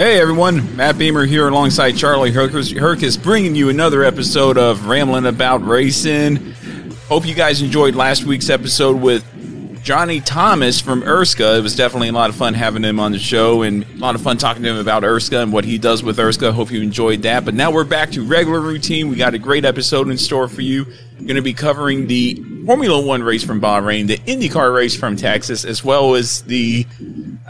Hey everyone, Matt Beamer here alongside Charlie Herkus, bringing you another episode of Rambling About Racing. Hope you guys enjoyed last week's episode with Johnny Thomas from Erska. It was definitely a lot of fun having him on the show and a lot of fun talking to him about Erska and what he does with Erska. Hope you enjoyed that. But now we're back to regular routine. We got a great episode in store for you. Going to be covering the Formula One race from Bahrain, the IndyCar race from Texas, as well as the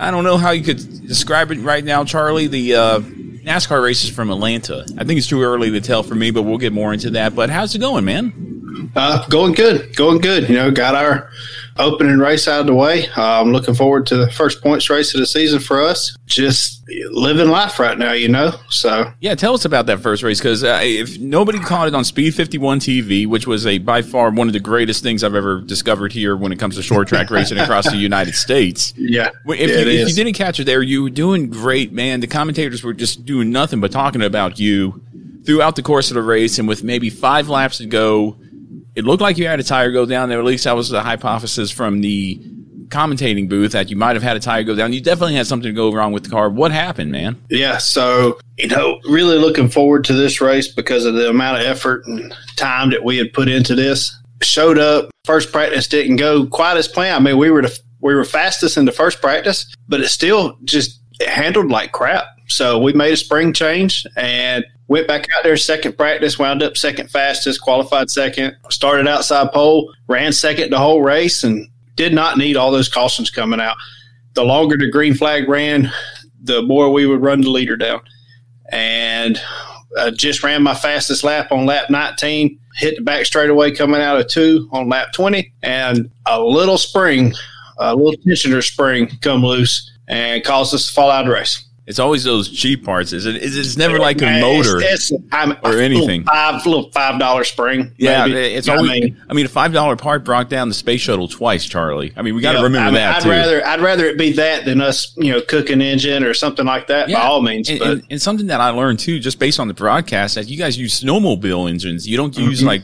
I don't know how you could describe it right now, Charlie. The uh, NASCAR races from Atlanta. I think it's too early to tell for me, but we'll get more into that. But how's it going, man? Uh, going good, going good. You know, got our opening race out of the way. Uh, I'm looking forward to the first points race of the season for us. Just living life right now, you know. So yeah, tell us about that first race because uh, if nobody caught it on Speed 51 TV, which was a by far one of the greatest things I've ever discovered here when it comes to short track racing across the United States. Yeah, if, yeah, you, if you didn't catch it there, you were doing great, man. The commentators were just doing nothing but talking about you throughout the course of the race, and with maybe five laps to go it looked like you had a tire go down there. At least that was the hypothesis from the commentating booth that you might have had a tire go down. You definitely had something to go wrong with the car. What happened, man? Yeah, so you know, really looking forward to this race because of the amount of effort and time that we had put into this. Showed up, first practice didn't go quite as planned. I mean, we were the, we were fastest in the first practice, but it still just handled like crap. So we made a spring change and went back out there second practice, wound up second fastest, qualified second, started outside pole, ran second the whole race, and did not need all those cautions coming out. The longer the green flag ran, the more we would run the leader down. And I just ran my fastest lap on lap 19, hit the back straightaway coming out of two on lap 20, and a little spring, a little tensioner spring come loose and caused us to fall out of the race. It's always those cheap parts. Is it? Is it's never like a motor it's, it's, or anything. Five little five dollar spring. Yeah, maybe. it's always. I mean, I mean, a five dollar part brought down the space shuttle twice, Charlie. I mean, we got to know, remember I mean, that. I'd too. rather I'd rather it be that than us, you know, cooking engine or something like that. Yeah. By all means, and, but and, and, something that I learned too, just based on the broadcast, that you guys use snowmobile engines. You don't use mm-hmm. like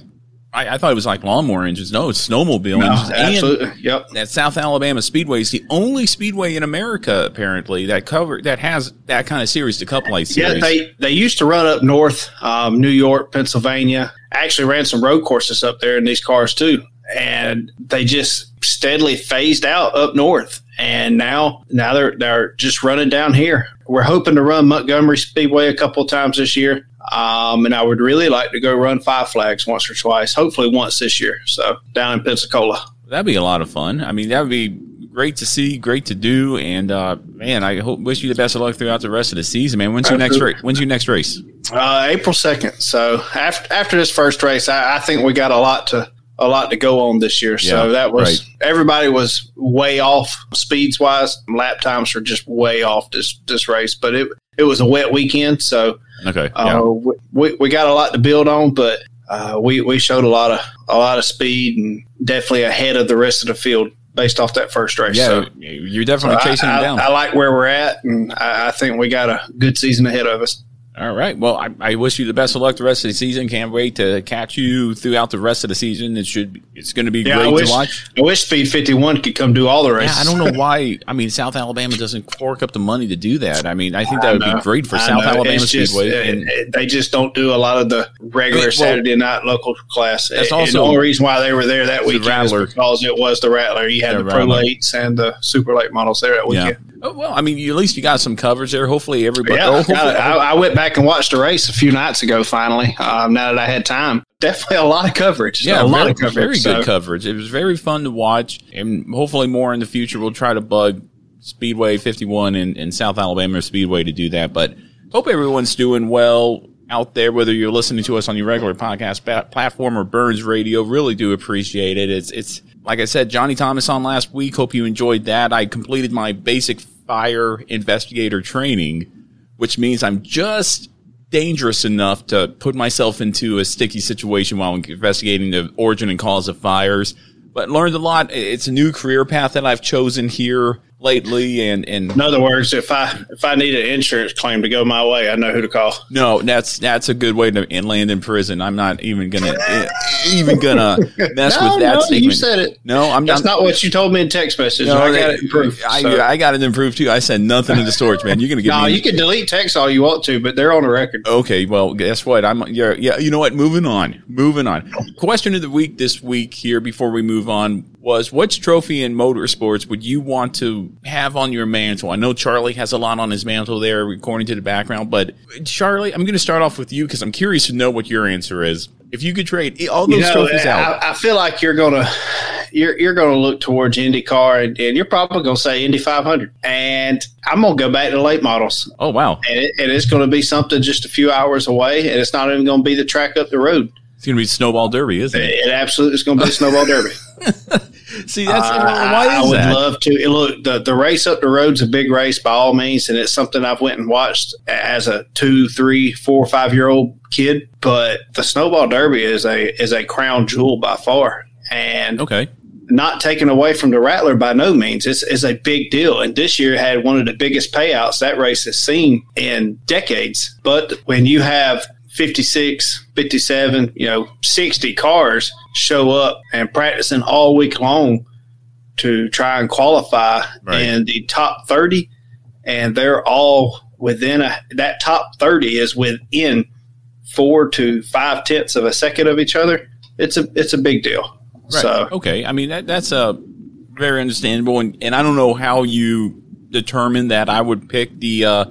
I, I, thought it was like lawnmower engines. No, it's snowmobile no, engines. Absolutely. And yep. That South Alabama Speedway is the only speedway in America, apparently, that cover that has that kind of series, the Cup Light series. Yeah, they they used to run up north, um, New York, Pennsylvania. Actually, ran some road courses up there in these cars too, and they just steadily phased out up north. And now, now they're they're just running down here. We're hoping to run Montgomery Speedway a couple times this year. Um, and I would really like to go run Five Flags once or twice, hopefully once this year. So down in Pensacola. That'd be a lot of fun. I mean, that would be great to see, great to do, and uh, man, I hope wish you the best of luck throughout the rest of the season, man. When's your next race? When's your next race? Uh, April second. So after after this first race, I, I, think we got a lot to a lot to go on this year. So yeah, that was right. everybody was way off speeds wise. Lap times were just way off this this race, but it it was a wet weekend, so okay, uh, yeah. we we got a lot to build on, but. Uh, we, we showed a lot of a lot of speed and definitely ahead of the rest of the field based off that first race. Yeah, so, you're definitely so chasing I, down. I, I, like where we're at, and I, I think we got a good season ahead of us. All right. Well, I, I, wish you the best of luck the rest of the season. Can't wait to catch you throughout the rest of the season. It should. It's going to be yeah, great wish, to watch. I wish Speed Fifty One could come do all the races. Yeah, I don't know why. I mean, South Alabama doesn't fork up the money to do that. I mean, I think that would be great for I South know. Alabama it's Speedway. Just, and uh, they just don't do a lot of the regular well, Saturday night local class. That's also and the only reason why they were there that weekend is because it was the Rattler. You had the, the Pro Lates and the Super Late models there that weekend. Yeah. Oh, well, I mean, at least you got some coverage there. Hopefully, everybody. Yeah, oh, hopefully, I, I, went back and watched the race a few nights ago. Finally, um, now that I had time, definitely a lot of coverage. Yeah, a very, lot of coverage. Very so. good coverage. It was very fun to watch, and hopefully more in the future. We'll try to bug Speedway 51 and, and South Alabama Speedway to do that. But hope everyone's doing well out there, whether you're listening to us on your regular podcast platform or Burns Radio. Really do appreciate it. It's it's like I said, Johnny Thomas on last week. Hope you enjoyed that. I completed my basic fire investigator training, which means I'm just dangerous enough to put myself into a sticky situation while investigating the origin and cause of fires. But learned a lot. It's a new career path that I've chosen here lately and, and in other words if i if i need an insurance claim to go my way i know who to call. No that's that's a good way to land in prison. I'm not even gonna eh, even gonna mess no, with that no, statement. you said it. No i'm not. that's not, not what you told me in text message no, i got it improved I, so. I, got it improved too. I said nothing in the storage man. You're gonna get no me you can delete text all you want to but they're on the record. Okay well guess what? I'm yeah yeah you know what? Moving on. Moving on. Question of the week this week here before we move on was which trophy in motorsports would you want to have on your mantle? I know Charlie has a lot on his mantle there, according to the background, but Charlie, I'm going to start off with you because I'm curious to know what your answer is. If you could trade all those you know, trophies I, out, I feel like you're gonna you're you're gonna look towards IndyCar and, and you're probably gonna say Indy 500, and I'm gonna go back to late models. Oh wow! And, it, and it's gonna be something just a few hours away, and it's not even gonna be the track up the road. It's gonna be snowball derby, isn't it? It absolutely is gonna be snowball derby. See, that's uh, why I, I would that? love to look. The the race up the road's a big race by all means, and it's something I've went and watched as a two, three, four, five year old kid. But the Snowball Derby is a is a crown jewel by far, and okay, not taken away from the Rattler by no means. It's, it's a big deal. And this year had one of the biggest payouts that race has seen in decades. But when you have 56, 57, you know, 60 cars show up and practicing all week long to try and qualify right. in the top 30 and they're all within a that top 30 is within four to five tenths of a second of each other. It's a it's a big deal. Right. so okay. I mean that, that's a very understandable. And, and i don't know how you determine that. I would pick the uh,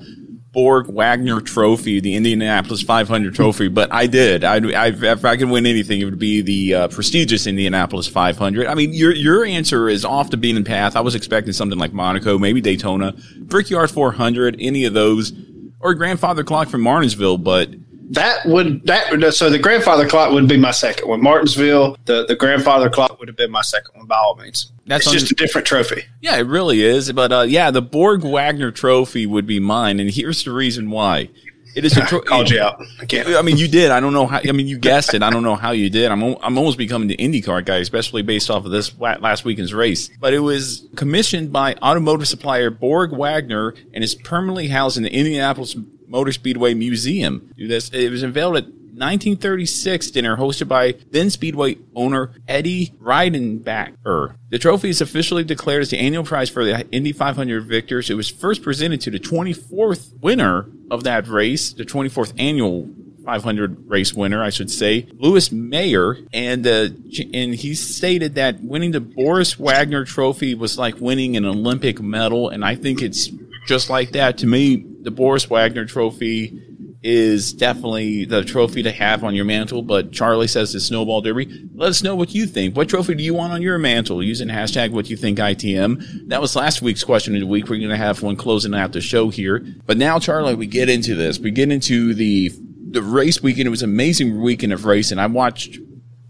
Borg Warner Trophy, the Indianapolis 500 Trophy, but I did. I, I, if I could win anything, it would be the uh, prestigious Indianapolis 500. I mean, your your answer is off the beaten path. I was expecting something like Monaco, maybe Daytona, Brickyard 400, any of those, or Grandfather Clock from Martinsville, but that would that so the grandfather clock would be my second one. Martinsville, the the grandfather clock would have been my second one by all means. That's it's just a different trophy. Yeah, it really is. But uh, yeah, the Borg Warner Trophy would be mine, and here's the reason why. It is a tro- called you out. I can't. I mean, you did. I don't know how. I mean, you guessed it. I don't know how you did. I'm I'm almost becoming the IndyCar guy, especially based off of this last weekend's race. But it was commissioned by automotive supplier Borg Warner and is permanently housed in the Indianapolis Motor Speedway Museum. This it was unveiled at 1936 dinner hosted by then Speedway owner Eddie Rickenbacker. The trophy is officially declared as the annual prize for the Indy 500 victors. It was first presented to the 24th winner of that race, the 24th annual 500 race winner, I should say, Louis Meyer, and uh, and he stated that winning the Borg Warner Trophy was like winning an Olympic medal, and I think it's just like that to me. The Borg Warner Trophy is definitely the trophy to have on your mantle, but Charlie says the Snowball Derby. Let us know what you think. What trophy do you want on your mantle? Using hashtag what you think ITM. That was last week's question of the week. We're going to have one closing out the show here. But now, Charlie, we get into this. We get into the the race weekend. It was an amazing weekend of racing. I watched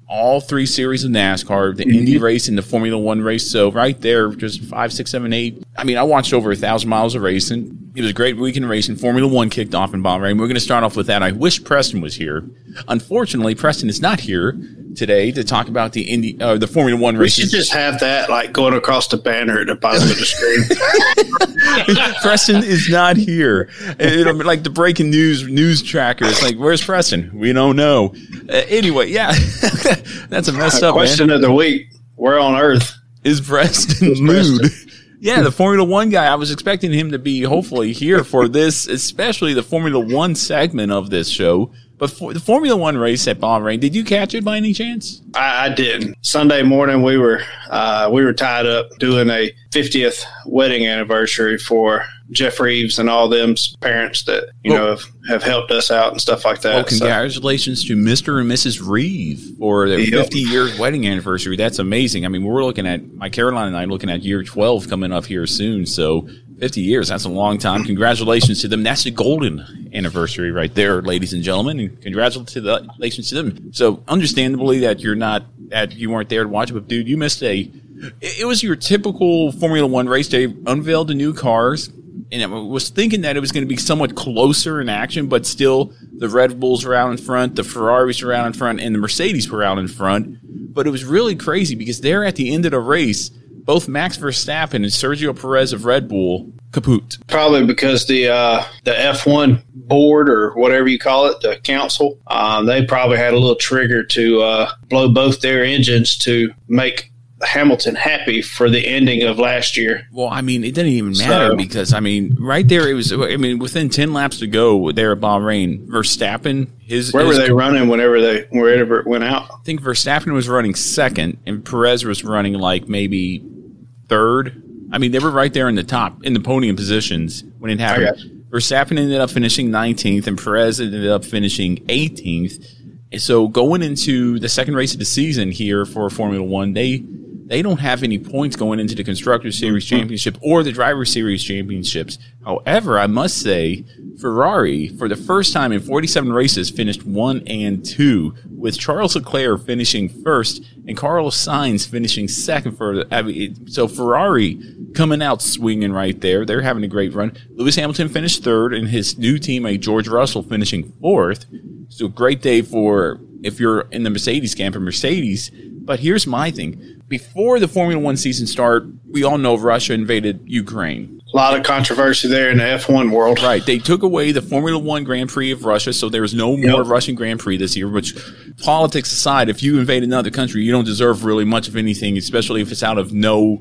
all three series of NASCAR, the Indy mm-hmm. race and the Formula One race. So right there, just five, six, seven, eight. I mean, I watched over a thousand miles of racing. It was a great weekend of racing. Formula One kicked off in Bahrain. We're going to start off with that. I wish Preston was here. Unfortunately, Preston is not here today to talk about the Indy, uh, the Formula One race. We race. should just have that like going across the banner at the bottom of the screen. Preston is not here. It'll be like the breaking news news tracker. It's like, where's Preston? We don't know. Uh, anyway, yeah, that's a messed up, man. Question of the week: Where on earth? is Preston Mood. Preston? Yeah, the Formula One guy. I was expecting him to be hopefully here for this, especially the Formula One segment of this show. But for the Formula One race at Bahrain, did you catch it by any chance? I, I didn't. Sunday morning, we were uh, we were tied up doing a 50th wedding anniversary for Jeff Reeves and all them's parents that you Well- know have, have helped us out and stuff like that. Well, So, congratulations to Mr. and Mrs. Reeve for their Yep. 50 year wedding anniversary. That's amazing. I mean, we're looking at my Caroline and I looking at year 12 coming up here soon. So 50 years, that's a long time. Congratulations to them. That's the golden anniversary right there, ladies and gentlemen. And congratulations to them. So understandably that you're not, that you weren't there to watch it, but dude, you missed a, it it was your typical Formula One race. They unveiled the new cars and I was thinking that it was going to be somewhat closer in action, but still the Red Bulls were out in front, the Ferraris were out in front, and the Mercedes were out in front. But it was really crazy because they're at the end of the race, both Max Verstappen and Sergio Perez of Red Bull kaput. probably because the uh, the F1 board or whatever you call it, the council, um, they probably had a little trigger to uh, blow both their engines to make Hamilton happy for the ending of last year. Well, I mean, it didn't even matter So- because I mean, right there, it was. I mean, within ten laps to go there at Bahrain, Verstappen, his Where were they running whenever they wherever it went out? I think Verstappen was running second and Perez was running like maybe third. I mean, they were right there in the top in the podium positions when it happened. Verstappen ended up finishing 19th and Perez ended up finishing 18th. And so going into the second race of the season here for Formula One, they they don't have any points going into the Constructor Series Championship or the Driver Series Championships. However, I must say, Ferrari, for the first time in 47 races, finished one and two, with Charles Leclerc finishing first and Carlos Sainz finishing second. For I mean, so Ferrari coming out swinging right there. They're having a great run. Lewis Hamilton finished third, and his new teammate George Russell finishing fourth. So great day for if you're in the Mercedes camp or Mercedes. But here's my thing. Before the Formula One season start, we all know Russia invaded Ukraine. A lot of controversy there in the F1 world. Right. They took away the Formula One Grand Prix of Russia, so there was no more Yep. Russian Grand Prix this year, which politics aside, if you invade another country, you don't deserve really much of anything, especially if it's out of no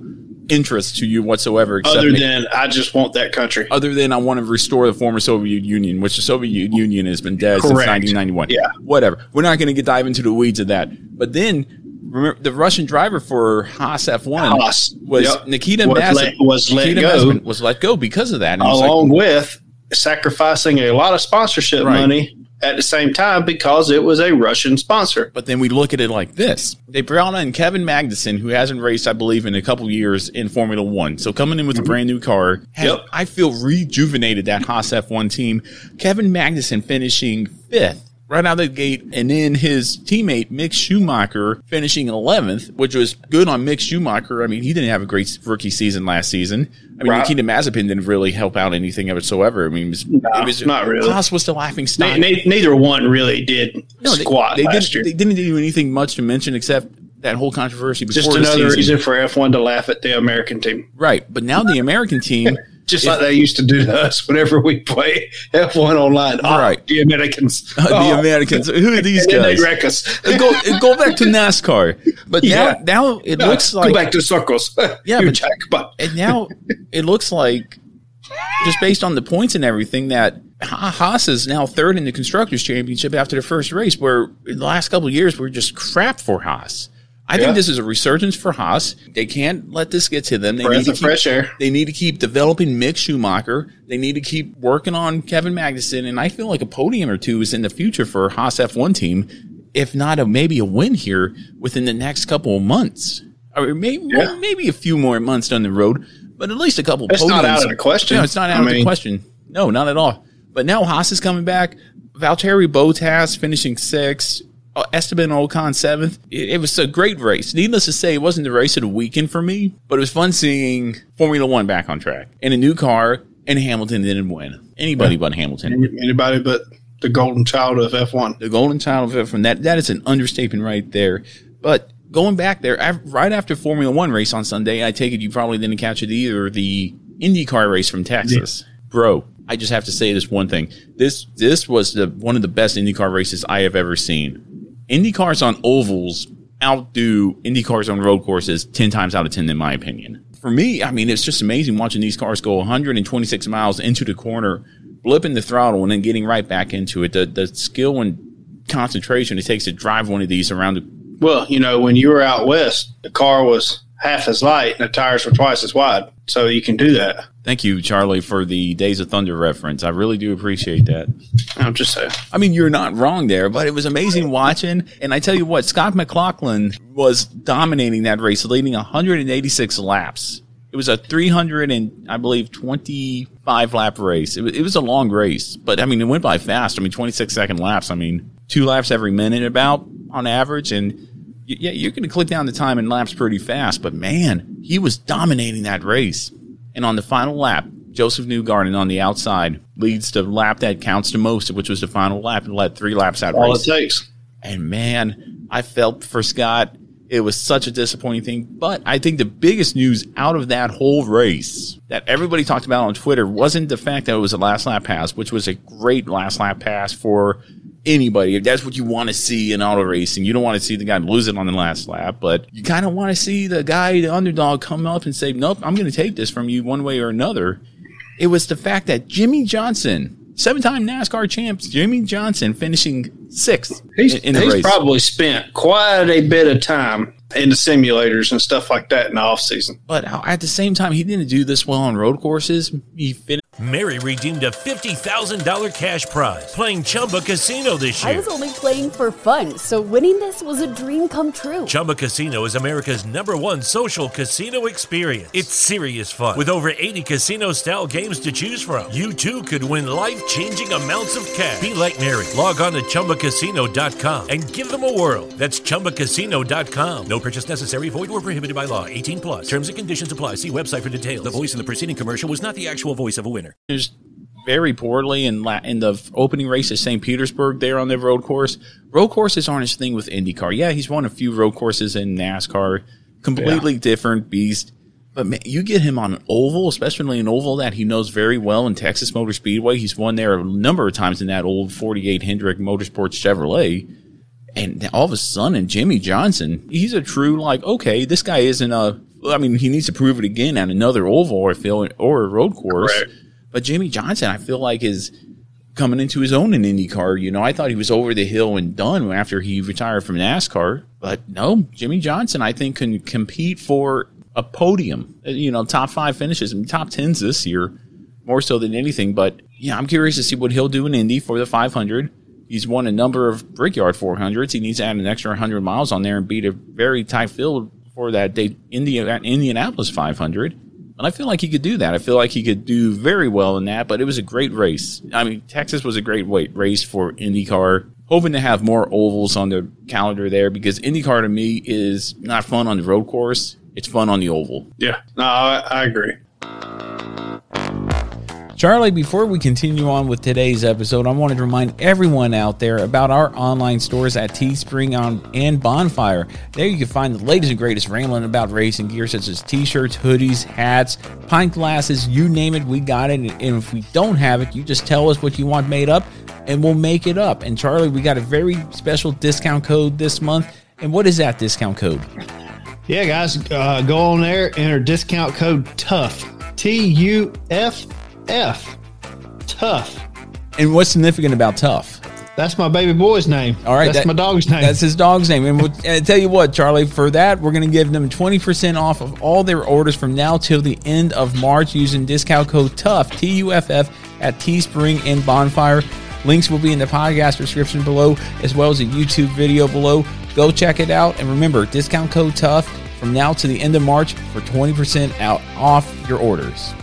interest to you whatsoever. Except Other than I just want that country. other than I want to restore the former Soviet Union, which the Soviet Union has been dead since 1991. Yeah. Whatever. We're not going to get dive into the weeds of that. But then, remember, the Russian driver for Haas F1 Haas. was Yep. Nikita Was Mazepin. let- was let go. Mazepin was let go because of that. And was like, along with sacrificing a lot of sponsorship Right. money at the same time because it was a Russian sponsor. But then we look at it like this. They brought in Kevin Magnussen, who hasn't raced, I believe, in a couple years in Formula One. So coming in with a mm-hmm. brand new car, has, Yep. I feel rejuvenated that Haas F1 team. Kevin Magnussen finishing fifth right out of the gate, and then his teammate Mick Schumacher finishing 11th, which was good on Mick Schumacher. I mean, he didn't have a great rookie season last season. I mean, Right. Nikita Mazepin didn't really help out anything whatsoever. I mean, it was, it was not really. Haas was the laughing stock. Ne- ne- neither one really did No, they- squat they, last didn't, year. They didn't do anything much to mention except that whole controversy before Just the another reason for F1 to laugh at the American team. Right, but now the American team, Just like they used to do to us whenever we play F1 online. Oh, Right. The Americans. the Oh. Americans, who are these then they guys? wreck us. Uh, go, uh, go back to NASCAR, but Yeah. now now it No, looks go like back to circles. Yeah, but- jack, but and now it looks like just based on the points and everything that Haas is now third in the constructors championship after the first race where in the last couple of years we're just crap for Haas I Yeah. think this is a resurgence for Haas. They can't let this get to them. They Breath need to keep, fresh air. They need to keep developing Mick Schumacher. They need to keep working on Kevin Magnussen. And I feel like a podium or two is in the future for Haas F1 team, if not a maybe a win here within the next couple of months, or maybe Yeah. maybe a few more months down the road, but at least a couple. It's not podiums. out of the question. No, it's not out I of the question. No, not at all. But now Haas is coming back. Valtteri Bottas finishing sixth. Uh, Esteban Ocon seventh. It, it was a great race. Needless to say, it wasn't the race of the weekend for me, but it was fun seeing Formula One back on track in a new car. And Hamilton didn't win. Anybody but Hamilton. Anybody but the golden child of F1. The golden child of from that that is an understatement right there. But going back there, right after Formula One race on Sunday, I take it you probably didn't catch it either. The IndyCar race from Texas, bro. I just have to say this one thing. This this was the one of the best IndyCar races I have ever seen. IndyCars on ovals outdo IndyCars on road courses ten times out of ten, in my opinion. For me, I mean, it's just amazing watching these cars go 126 miles into the corner, blipping the throttle, and then getting right back into it. The the skill and concentration it takes to drive one of these around the Well, you know, when you were out west, the car was half as light and the tires were twice as wide. So you can do that. Thank you, Charlie, for the Days of Thunder reference. I really do appreciate that. I'm just saying. I mean, you're not wrong there, but it was amazing watching. And I tell you what, Scott McLaughlin was dominating that race, leading 186 laps. It was a 300 and I believe 25 lap race. It was, it was a long race, but I mean, it went by fast. I mean, 26 second laps. I mean, two laps every minute about on average. And y- yeah, you're going to click down the time and laps pretty fast, but man, he was dominating that race. And on the final lap, Josef Newgarden on the outside leads the lap that counts the most, which was the final lap, and led three laps out All race. it takes. And man, I felt for Scott. It was such a disappointing thing. But I think the biggest news out of that whole race that everybody talked about on Twitter wasn't the fact that it was a last lap pass, which was a great last lap pass for anybody. If that's what you want to see in auto racing, you don't want to see the guy lose it on the last lap, but you kind of want to see the guy, the underdog, come up and say, nope, I'm going to take this from you one way or another. It was the fact that Jimmie Johnson, seven time NASCAR champs, Jimmie Johnson finishing sixth He's, in, he's race. probably spent quite a bit of time in the simulators and stuff like that in the off season. But at the same time, he didn't do this well on road courses. He finished. Mary redeemed a $50,000 cash prize playing Chumba Casino this year. I was only playing for fun, so winning this was a dream come true. Chumba Casino is America's number one social casino experience. It's serious fun. With over 80 casino style games to choose from, you too could win life changing amounts of cash. Be like Mary. Log on to chumbacasino.com and give them a whirl. That's chumbacasino.com. No purchase necessary, void or prohibited by law. 18 plus. Terms and conditions apply. See website for details. The voice in the preceding commercial was not the actual voice of a winner. very poorly in la- in the opening race at St. Petersburg there on the road course. Road courses aren't his thing with IndyCar. Yeah, he's won a few road courses in NASCAR. Completely different beast. But man, you get him on an oval, especially an oval that he knows very well in Texas Motor Speedway. He's won there a number of times in that old 48 Hendrick Motorsports Chevrolet. And all of a sudden, Jimmie Johnson, he's a true, like, okay, this guy isn't a, I mean, he needs to prove it again at another oval, I feel, or a road course. Correct. But Jimmie Johnson, I feel like is coming into his own in IndyCar. You know, I thought he was over the hill and done after he retired from NASCAR. But no, Jimmie Johnson, I think, can compete for a podium. You know, top five finishes, and top tens this year, more so than anything. But yeah, I'm curious to see what he'll do in Indy for the 500. He's won a number of Brickyard 400s. He needs to add an extra 100 miles on there and beat a very tight field for that day, India, Indianapolis 500. And I feel like he could do that. I feel like he could do very well in that, but it was a great race. I mean, Texas was a great weight race for IndyCar. Hoping to have more ovals on the calendar there because IndyCar to me is not fun on the road course. It's fun on the oval. Yeah. No, I, I agree. Charlie, before we continue on with today's episode, I wanted to remind everyone out there about our online stores at Teespring on, and Bonfire. There you can find the latest and greatest rambling about racing gear, such as t shirts, hoodies, hats, pint glasses, you name it, we got it. And if we don't have it, you just tell us what you want made up, and we'll make it up. And Charlie, we got a very special discount code this month. And what is that discount code? Yeah, guys, uh, go on there, enter discount code TUFF. T U F F. Tough. And what's significant about Tough? That's my baby boy's name. All right, that's that- my dog's name. That's his dog's name. And we'll uh, tell you what, Charlie, for that, we're going to give them 20% off of all their orders from now till the end of March using discount code TUFF, T U F F, at Teespring and Bonfire. Links will be in the podcast description below, as well as a YouTube video below. Go check it out. And remember, discount code TUFF from now to the end of March for 20% out off your orders.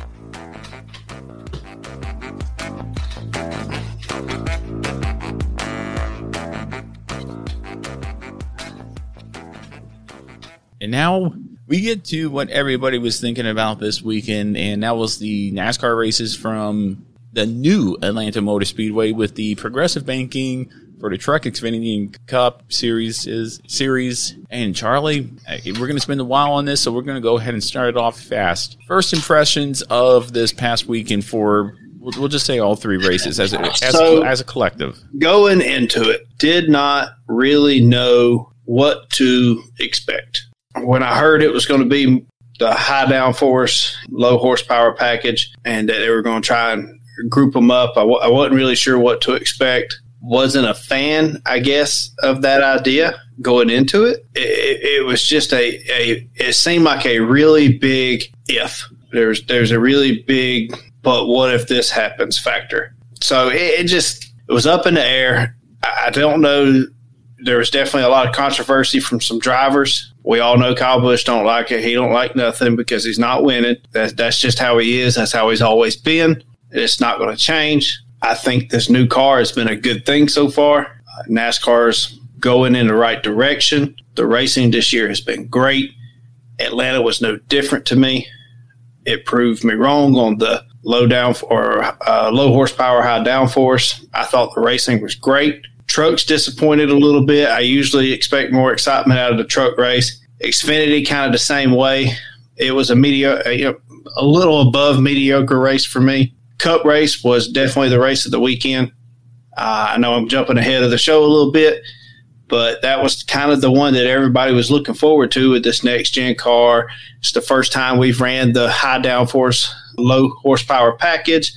Now we get to what everybody was thinking about this weekend, and that was the NASCAR races from the new Atlanta Motor Speedway with the progressive banking for the Truck Xfinity Cup series is series. And Charlie, we're going to spend a while on this, so we're going to go ahead and start it off fast. First impressions of this past weekend for we'll, we'll just say all three races as a, as, So- as a collective. Going into it, did not really know what to expect. When I heard it was going to be the high downforce, low horsepower package, and that they were going to try and group them up, I w- I wasn't really sure what to expect. Wasn't a fan, I guess, of that idea going into it. It, it, was just a, a, it seemed like a really big if. There's, there's a really big, but what if this happens factor. So it, it just, it was up in the air. I I don't know. There was definitely a lot of controversy from some drivers. We all know Kyle Busch don't like it. He don't like nothing because he's not winning. That, that's just how he is. That's how he's always been. It's not going to change. I think this new car has been a good thing so far. Uh, NASCAR's going in the right direction. The racing this year has been great. Atlanta was no different to me. It proved me wrong on the low down or uh, low horsepower, high downforce. I thought the racing was great. Trucks disappointed a little bit. I usually expect more excitement out of the truck race. Xfinity kind of the same way. It was a mediocre, you know, a little above mediocre race for me. Cup race was definitely the race of the weekend. Uh, I know I'm jumping ahead of the show a little bit, but that was kind of the one that everybody was looking forward to with this next gen car. It's the first time we've ran the high downforce, low horsepower package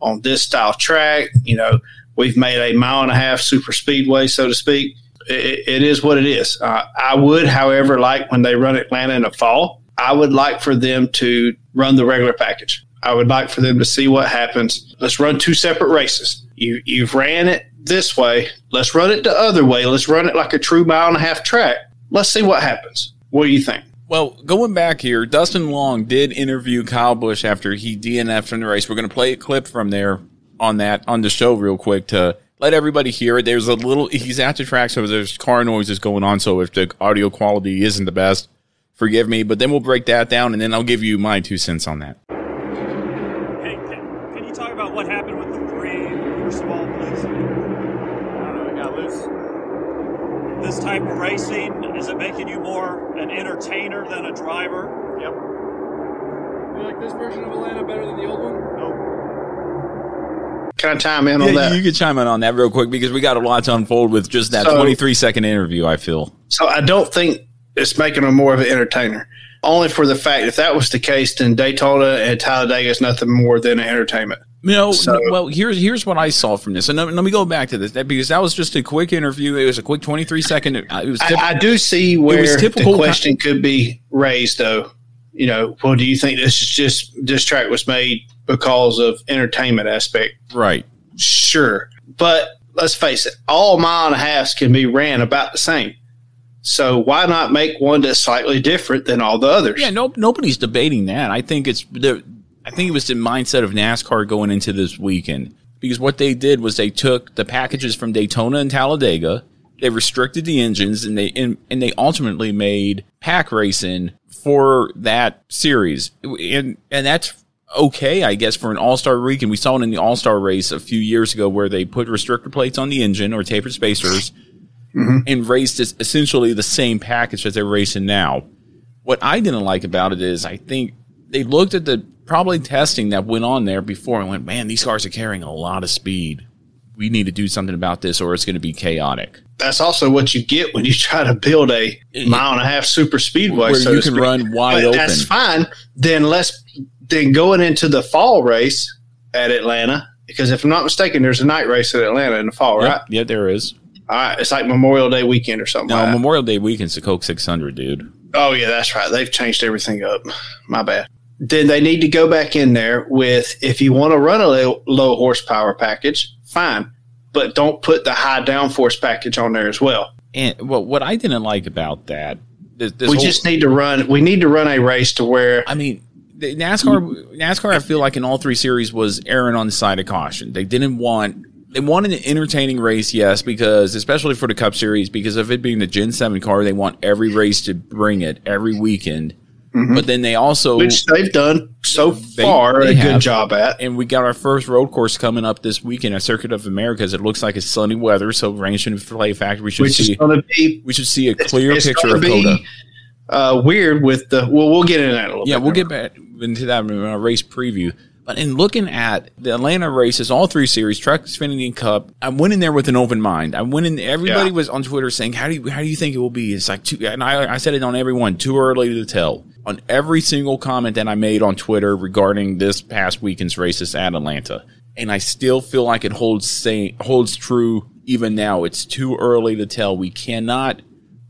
on this style track. You know, we've made a mile and a half super speedway, so to speak. It, it is what it is. Uh, I would, however, like when they run Atlanta in the fall, I would like for them to run the regular package. I would like for them to see what happens. Let's run two separate races. You you've ran it this way. Let's run it the other way. Let's run it like a true mile and a half track. Let's see what happens. What do you think? Well, going back here, Dustin Long did interview Kyle Busch after he DNF'd from the race. We're going to play a clip from there on that on the show real quick to let everybody hear it. There's a little he's at the track, so there's car noises going on. So if the audio quality isn't the best, forgive me. But then we'll break that down, and then I'll give you my two cents on that. Hey, can, can you talk about what happened with the three, first of all, please? Uh, I don't know, it got loose. This type of racing, is it making you more an entertainer than a driver? Yep. You like this version of Atlanta better than the old one? No. Can I chime in on that? you could chime in on that real quick because we got a lot to unfold with just that So- 23 second interview. I feel. So I don't think it's making them more of an entertainer. Only for the fact if that was the case, then Daytona and Talladega is nothing more than an entertainment. No, So- no, well, here's here's what I saw from this, and let me go back to this that because that was just a quick interview. It was a quick 23 second. It was I, I do see where the question could be raised, though. You know, well, do you think this is just this track was made because of entertainment aspect? right. Sure, but let's face it, all mile and a halves can be ran about the same. So why not make one that's slightly different than all the others? Yeah, no, nobody's debating that. I think it's the. I think it was the mindset of NASCAR going into this weekend because what they did was they took the packages from Daytona and Talladega, they restricted the engines, and they and, and they ultimately made pack racing for that series, and and that's okay, I guess, for an All Star weekend. We saw it in the All Star race a few years ago where they put restrictor plates on the engine or tapered spacers mm-hmm. and raced essentially the same package that they're racing now. What I didn't like about it is I think they looked at the probably testing that went on there before and went, man, these cars are carrying a lot of speed. We need to do something about this or it's going to be chaotic. That's also what you get when you try to build a mile and a half super speedway. Where so you can speak. run wide But That's fine. Then let's then going into the fall race at Atlanta Because if I'm not mistaken, there's a night race at Atlanta in the fall, right? Yeah, there is. All right, it's like Memorial Day weekend or something. No, like. Memorial Day weekend's the Coke 600, dude. Oh yeah, that's right. They've changed everything up. My bad. Then they need to go back in there with if you want to run a low, low horsepower package, fine, but don't put the high downforce package on there as well. And well, what I didn't like about that, this, this we whole- just need to run. We need to run a race to where I mean, the NASCAR, NASCAR, I feel like in all three series was erring on the side of caution. They didn't want, they wanted an entertaining race, yes, because especially for the Cup Series, because of it being the Gen Seven car, they want every race to bring it every weekend. But then they also, which they've done so They- far they a good job at. and we got our first road course coming up this weekend at Circuit of Americas. It looks like it's sunny weather, so rain shouldn't play a factor. We should Which see, be we should see a clear it's picture gonna of COTA. uh, weird with the. Well, we'll get into that a little Yeah, bit. we'll get back into that in our race preview. But in looking at the Atlanta races, all three series, Truck Xfinity and Cup, I went in there with an open mind. I went in. Everybody Yeah. was on Twitter saying, "How do you how do you think it will be?" It's like, too, and I, I said it on everyone. Too early to tell. On every single comment that I made on Twitter regarding this past weekend's races at Atlanta, and I still feel like it holds holds true even now. It's too early to tell. We cannot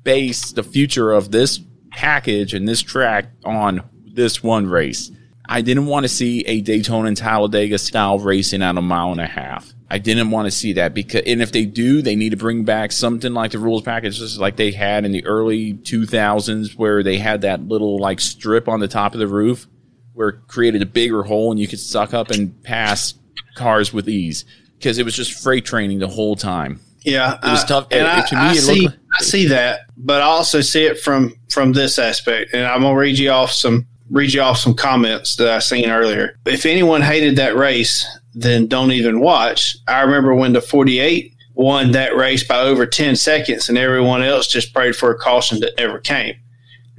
base the future of this package and this track on this one race. I didn't want to see a Daytona and Talladega style racing at a mile and a half. I didn't want to see that because, and if they do, they need to bring back something like the rules package, just like they had in the early 2000s, where they had that little like strip on the top of the roof where it created a bigger hole and you could suck up and pass cars with ease because it was just freight training the whole time. Yeah, It was I- tough. And It- I, to me, I see, like- I see that, but I also see it from from this aspect, and I'm gonna read you off some read you off some comments that I seen earlier. If anyone hated that race, then don't even watch. I remember when the 48 won that race by over 10 seconds, and everyone else just prayed for a caution that never came.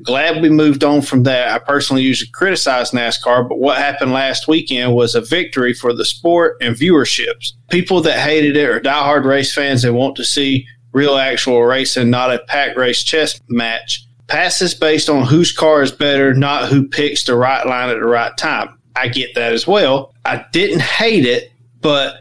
Glad we moved on from that. I personally usually criticize NASCAR, but what happened last weekend was a victory for the sport and viewerships. People that hated it are diehard race fans that want to see real actual racing, not a pack race chess match. Passes based on whose car is better, not who picks the right line at the right time. I get that as well. I didn't hate it, but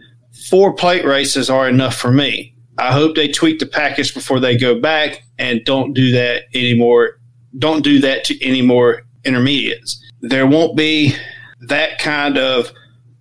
four plate races are enough for me. I hope they tweak the package before they go back and don't do that anymore. Don't do that to any more intermediates. There won't be that kind of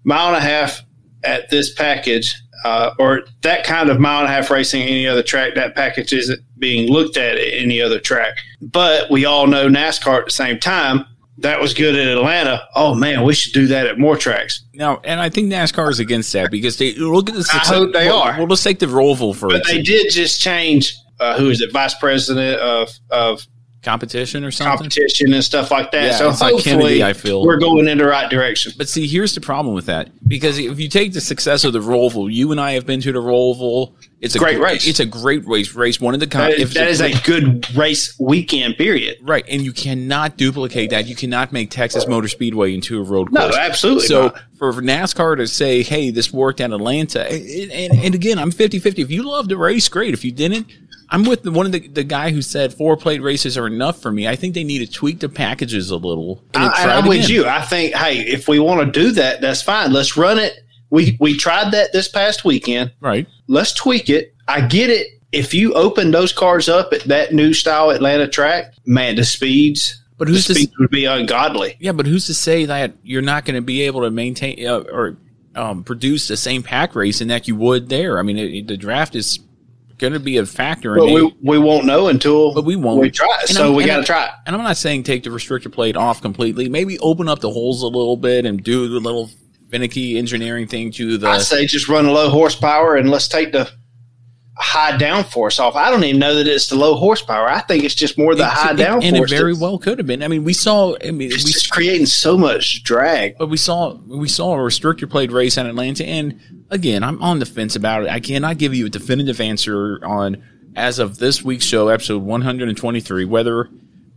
mile and a half at this package, uh, or that kind of mile and a half racing any other track. That package isn't being looked at at any other track. But we all know NASCAR at the same time. That was good at Atlanta. Oh man, we should do that at more tracks. Now, and I think NASCAR is against that because they look at the. I hope they well, are. Well, let's take the Roval for But they did just change. Uh, who is it? Vice president of of competition or something. competition and stuff like that. Yeah, so it's like hopefully Kennedy, I feel. we're going in the right direction. But see, here's the problem with that because if you take the success of the Roval, you and I have been to the Roval. It's a Great gr- race. It's a great race. Race one of the con- That is, that is a good race weekend. Period. right, and you cannot duplicate that. You cannot make Texas Motor Speedway into a road course No, absolutely So not. for NASCAR to say, "Hey, this worked at Atlanta," and, and, and again, I'm 50-50. If you love the race, great. If you didn't, I'm with the, one of the, the guy who said four plate races are enough for me. I think they need to tweak the packages a little. And I, I'm it with you. I think, hey, if we want to do that, that's fine. Let's run it. We we tried that this past weekend. Right. Let's tweak it. I get it. If you open those cars up at that new style Atlanta track, man, the speeds, But the who's to speeds would be ungodly. Yeah, but who's to say that you're not going to be able to maintain uh, or um, produce the same pack racing that you would there? I mean, it, the draft is going to be a factor. But in we, it. we won't know until But we won't. we try. And So I'm- we got to try it. And I'm not saying take the restrictor plate off completely. Maybe open up the holes a little bit and do the little finicky engineering thing to the. I say just run a low horsepower and let's take the high downforce off. I don't even know that it's the low horsepower. I think it's just more the It- high it- downforce. and it very well could have been. I mean, we saw. I mean, it's we just creating so much drag. But we saw we saw a restrictor plate race in Atlanta, and again, I'm on the fence about it. I cannot give you a definitive answer on as of this week's show, episode 123, whether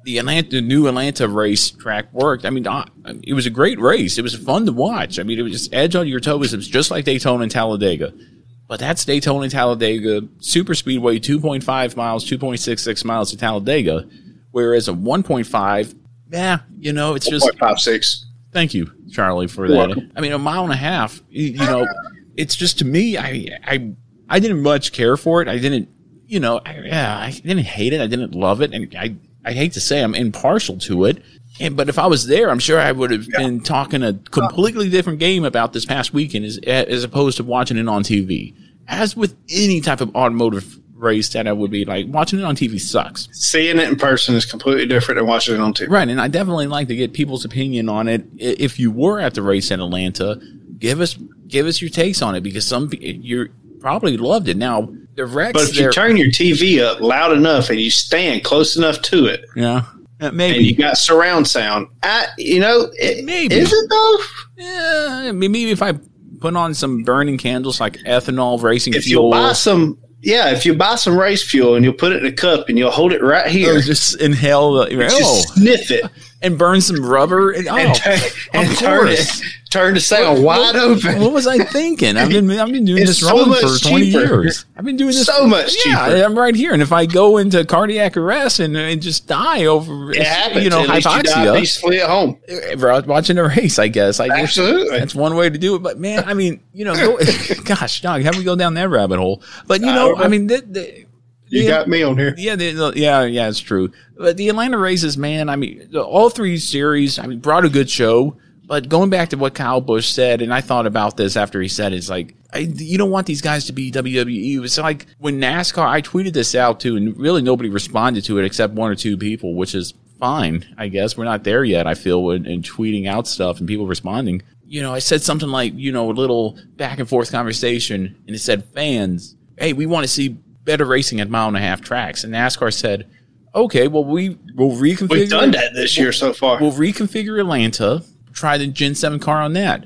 the Atlanta, the new Atlanta race track worked. I mean, I, it was a great race. It was fun to watch. I mean, it was just edge on your toes. It was just like Daytona and Talladega. But that's Daytona and Talladega super speedway, 2.5 miles, 2.66 miles to Talladega, whereas a 1.5, yeah, you know, it's just five six. Thank you, Charlie, for You're that. welcome. I mean, a mile and a half. You, you know, it's just to me, I I I didn't much care for it. I didn't, you know, I, yeah, I didn't hate it. I didn't love it, and I I hate to say I'm impartial to it. And, but if I was there, I'm sure I would have been talking a completely different game about this past weekend as, as opposed to watching it on TV. As with any type of automotive race that I would be like watching it on TV sucks. Seeing it in person is completely different than watching it on TV. Right. And I definitely like to get people's opinion on it. If you were at the race in Atlanta, give us, give us your takes on it because some, you probably loved it. Now the wrecks But if you turn your TV up loud enough and you stand close enough to it, yeah, uh, maybe. and you got surround sound, I, you know, it, Maybe. is it though? Yeah, maybe if I put on some burning candles like ethanol racing If fuel, you buy some, yeah, if you buy some race fuel and you'll put it in a cup and you'll hold it right here, or just inhale the, oh, just sniff it and burn some rubber, and, oh, and, turn, and turn it, turn the sound wide open. What was I thinking? I've been I've been doing It's this wrong for twenty cheaper. years. I've been doing this So much Yeah, cheaper. I'm right here, and if I go into cardiac arrest and, and just die over you know At least you die hypoxia, peacefully at home. Eh, watching a race, I guess. I guess Absolutely. that's one way to do it. But man, I mean, you know, go, gosh, dog, how we go down that rabbit hole? But you know, don't. I mean, the, the, You got me on here. yeah, yeah, yeah, it's true. But the Atlanta races, man, I mean, all three series, I mean, brought a good show. But going back to what Kyle Busch said, and I thought about this after he said it, it's like, I, you don't want these guys to be WWE. It's like when NASCAR, I tweeted this out too, and really nobody responded to it except one or two people, which is fine, I guess. We're not there yet, I feel, in, in tweeting out stuff and people responding. You know, I said something like, you know, a little back and forth conversation, and it said, fans, hey, we want to see better racing at mile and a half tracks. And NASCAR said, okay, well, we will reconfigure. We've done that this year so far. We'll reconfigure Atlanta, try the Gen 7 car on that.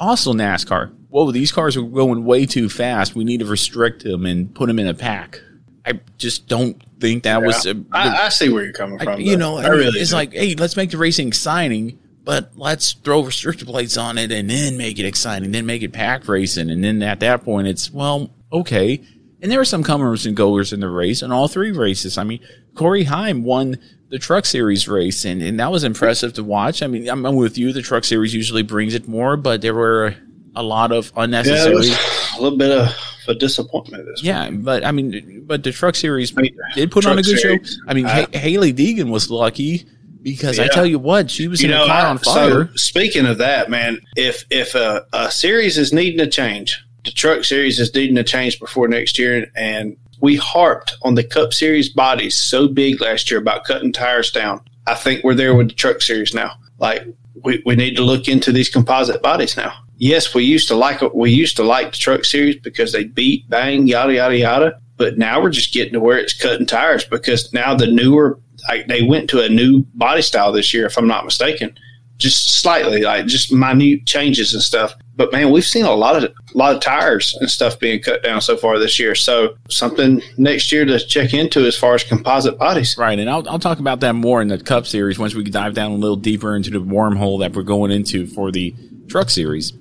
Also, NASCAR, whoa, these cars are going way too fast. We need to restrict them and put them in a pack. I just don't think that was. Yeah. A, I, I see where you're coming I- from. you know, I really it's do. like, hey, let's make the racing exciting, but let's throw restrictor plates on it and then make it exciting, then make it pack racing, and then at that point, it's well, okay. And there were some comers and goers in the race, in all three races. I mean, Corey Heim won the Truck Series race, and, and that was impressive to watch. I mean, I'm, I'm with you. The Truck Series usually brings it more, but there were a lot of yeah, unnecessary. was a little bit of a disappointment. This Yeah, but I mean, but the Truck Series mean, did put on a good Series, show. I mean, Ha- Hailie Deegan was lucky because I tell you what, she was you in know, a car I- on fire. So speaking of that, man, if if a, a series is needing a change, the truck series is needing a change before next year, and we harped on the Cup Series bodies so big last year about cutting tires down. I think we're there with the truck series now. Like we, we need to look into these composite bodies now. Yes, we used to like. We used to like the truck series because they beat, bang, yada yada yada. But now we're just getting to where it's cutting tires because now the newer, like they went to a new body style this year, if I'm not mistaken, just slightly, like just minute changes and stuff. But man, we've seen a lot of a lot of tires and stuff being cut down so far this year. So something next year to check into as far as composite bodies. Right, and I'll, I'll talk about that more in the Cup Series once we dive down a little deeper into the wormhole that we're going into for the Truck Series.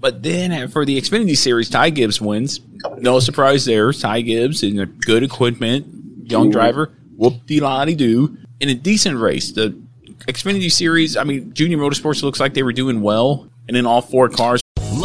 But then uh, for the Xfinity Series, Ty Gibbs wins. No surprise there. Ty Gibbs in a good equipment, young driver, whoop de lottie do in a decent race. The Xfinity Series, I mean, Junior Motorsports looks like they were doing well, and in all four cars.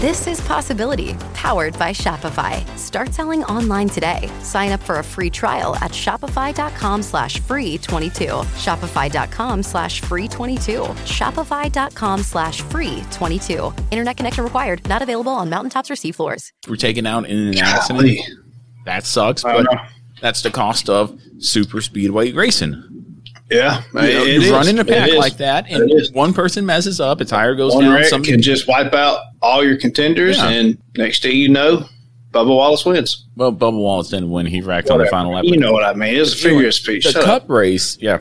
This is Possibility, powered by Shopify. Start selling online today. Sign up for a free trial at shopify.com slash free 22. Shopify.com slash free 22. Shopify.com slash free 22. Internet connection required. Not available on mountaintops or seafloors. We're taken out in an accident. That sucks, but that's the cost of super speedway racing. Yeah, You, know, it you run in a pack like that, and one person messes up, a tire goes One down. Somebody can just wipe out all your contenders, Yeah. and next thing you know, Bubba Wallace wins. Well, Bubba Wallace didn't win. He racked on the final lap. You know what I mean. It's a figure of speech. The Shut Cup up. race, yeah,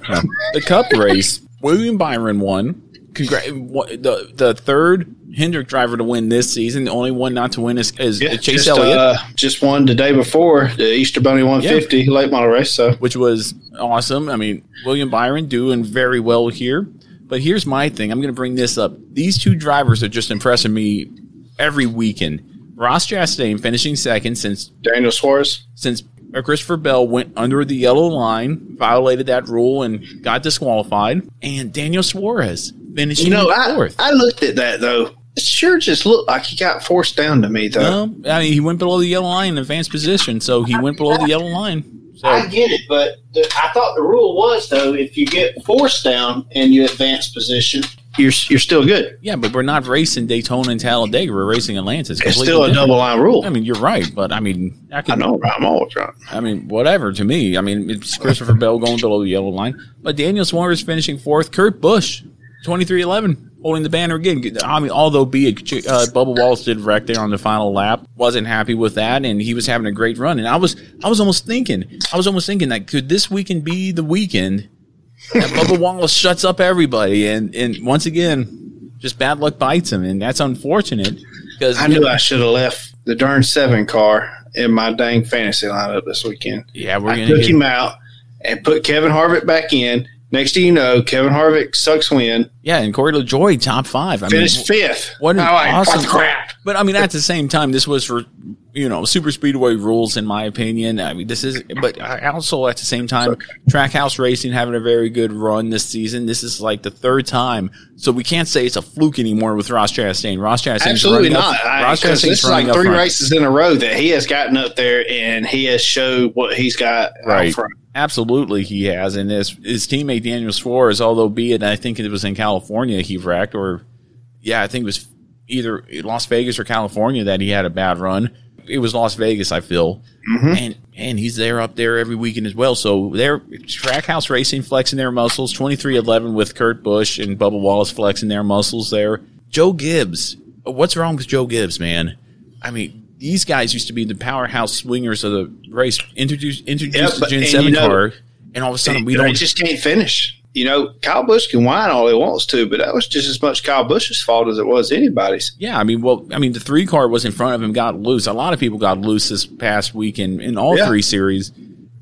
the Cup race. William Byron won. Congra- what- the the third Hendrick driver to win this season. The only one not to win is, is Chase just, Elliott, Uh, just won the day before the Easter Bunny 150 late model race. So which was awesome. I mean, William Byron doing very well here. But here's my thing. I'm going to bring this up. These two drivers are just impressing me every weekend. Ross Chastain finishing second since Daniel Suarez. Since uh, Christopher Bell went under the yellow line, violated that rule, and got disqualified. And Daniel Suarez you know, I, fourth. I looked at that though. It sure just looked like he got forced down to me though. No, I mean he went below the yellow line in advanced position, so he went below the yellow line. So I get it, but the, I thought the rule was though if you get forced down and you advance position, you're you're still good. yeah, but we're not racing Daytona and Talladega. We're racing Atlanta. It's, still a different. double line rule. I mean, you're right, but I mean, I, can, I know? I'm always right. I mean, whatever to me. I mean, it's Christopher Bell going below the yellow line, but Daniel Suarez finishing fourth. Kurt Busch, twenty three eleven, holding the banner again. I mean, although be it, uh, Bubba Wallace did wreck there on the final lap, wasn't happy with that, and he was having a great run. And I was, I was almost thinking, I was almost thinking that could this weekend be the weekend that Bubba Wallace shuts up everybody, and and once again, just bad luck bites him, and that's unfortunate because I knew I should have left the darn seven car in my dang fantasy lineup this weekend. Yeah, we're I gonna took get- him out and put Kevin Harvick back in. Next thing you know, Kevin Harvick sucks win. Yeah, and Corey LaJoie top five. I Finished mean, fifth. What an what awesome crap. But I mean, at the same time, this was for you know super speedway rules, in my opinion. I mean, this is. But I also at the same time, Trackhouse Racing having a very good run this season. This is like the third time, so we can't say it's a fluke anymore with Ross Chastain. Ross Chastain's Absolutely not. Up, I- Ross 'cause Chastain's this is like three races in a row that he has gotten up there and he has showed what he's got Right. front. Absolutely, he has. And his, his teammate Daniel Suarez, although be it, I think it was in California he wrecked, or yeah, I think it was either Las Vegas or California that he had a bad run. It was Las Vegas, I feel. Mm-hmm. And and he's there up there every weekend as well. So they're Trackhouse Racing flexing their muscles, twenty three eleven with Kurt Busch and Bubba Wallace flexing their muscles there. Joe Gibbs. What's wrong with Joe Gibbs, man? I mean, these guys used to be the powerhouse swingers of the race. Introduced introduced Yeah, the Gen Seven you know- car, and all of a sudden we don't. just can't finish. You know, Kyle Busch can whine all he wants to, but that was just as much Kyle Busch's fault as it was anybody's. Yeah, I mean, well, I mean, the three car was in front of him, got loose. A lot of people got loose this past week in, in all Yeah. three series,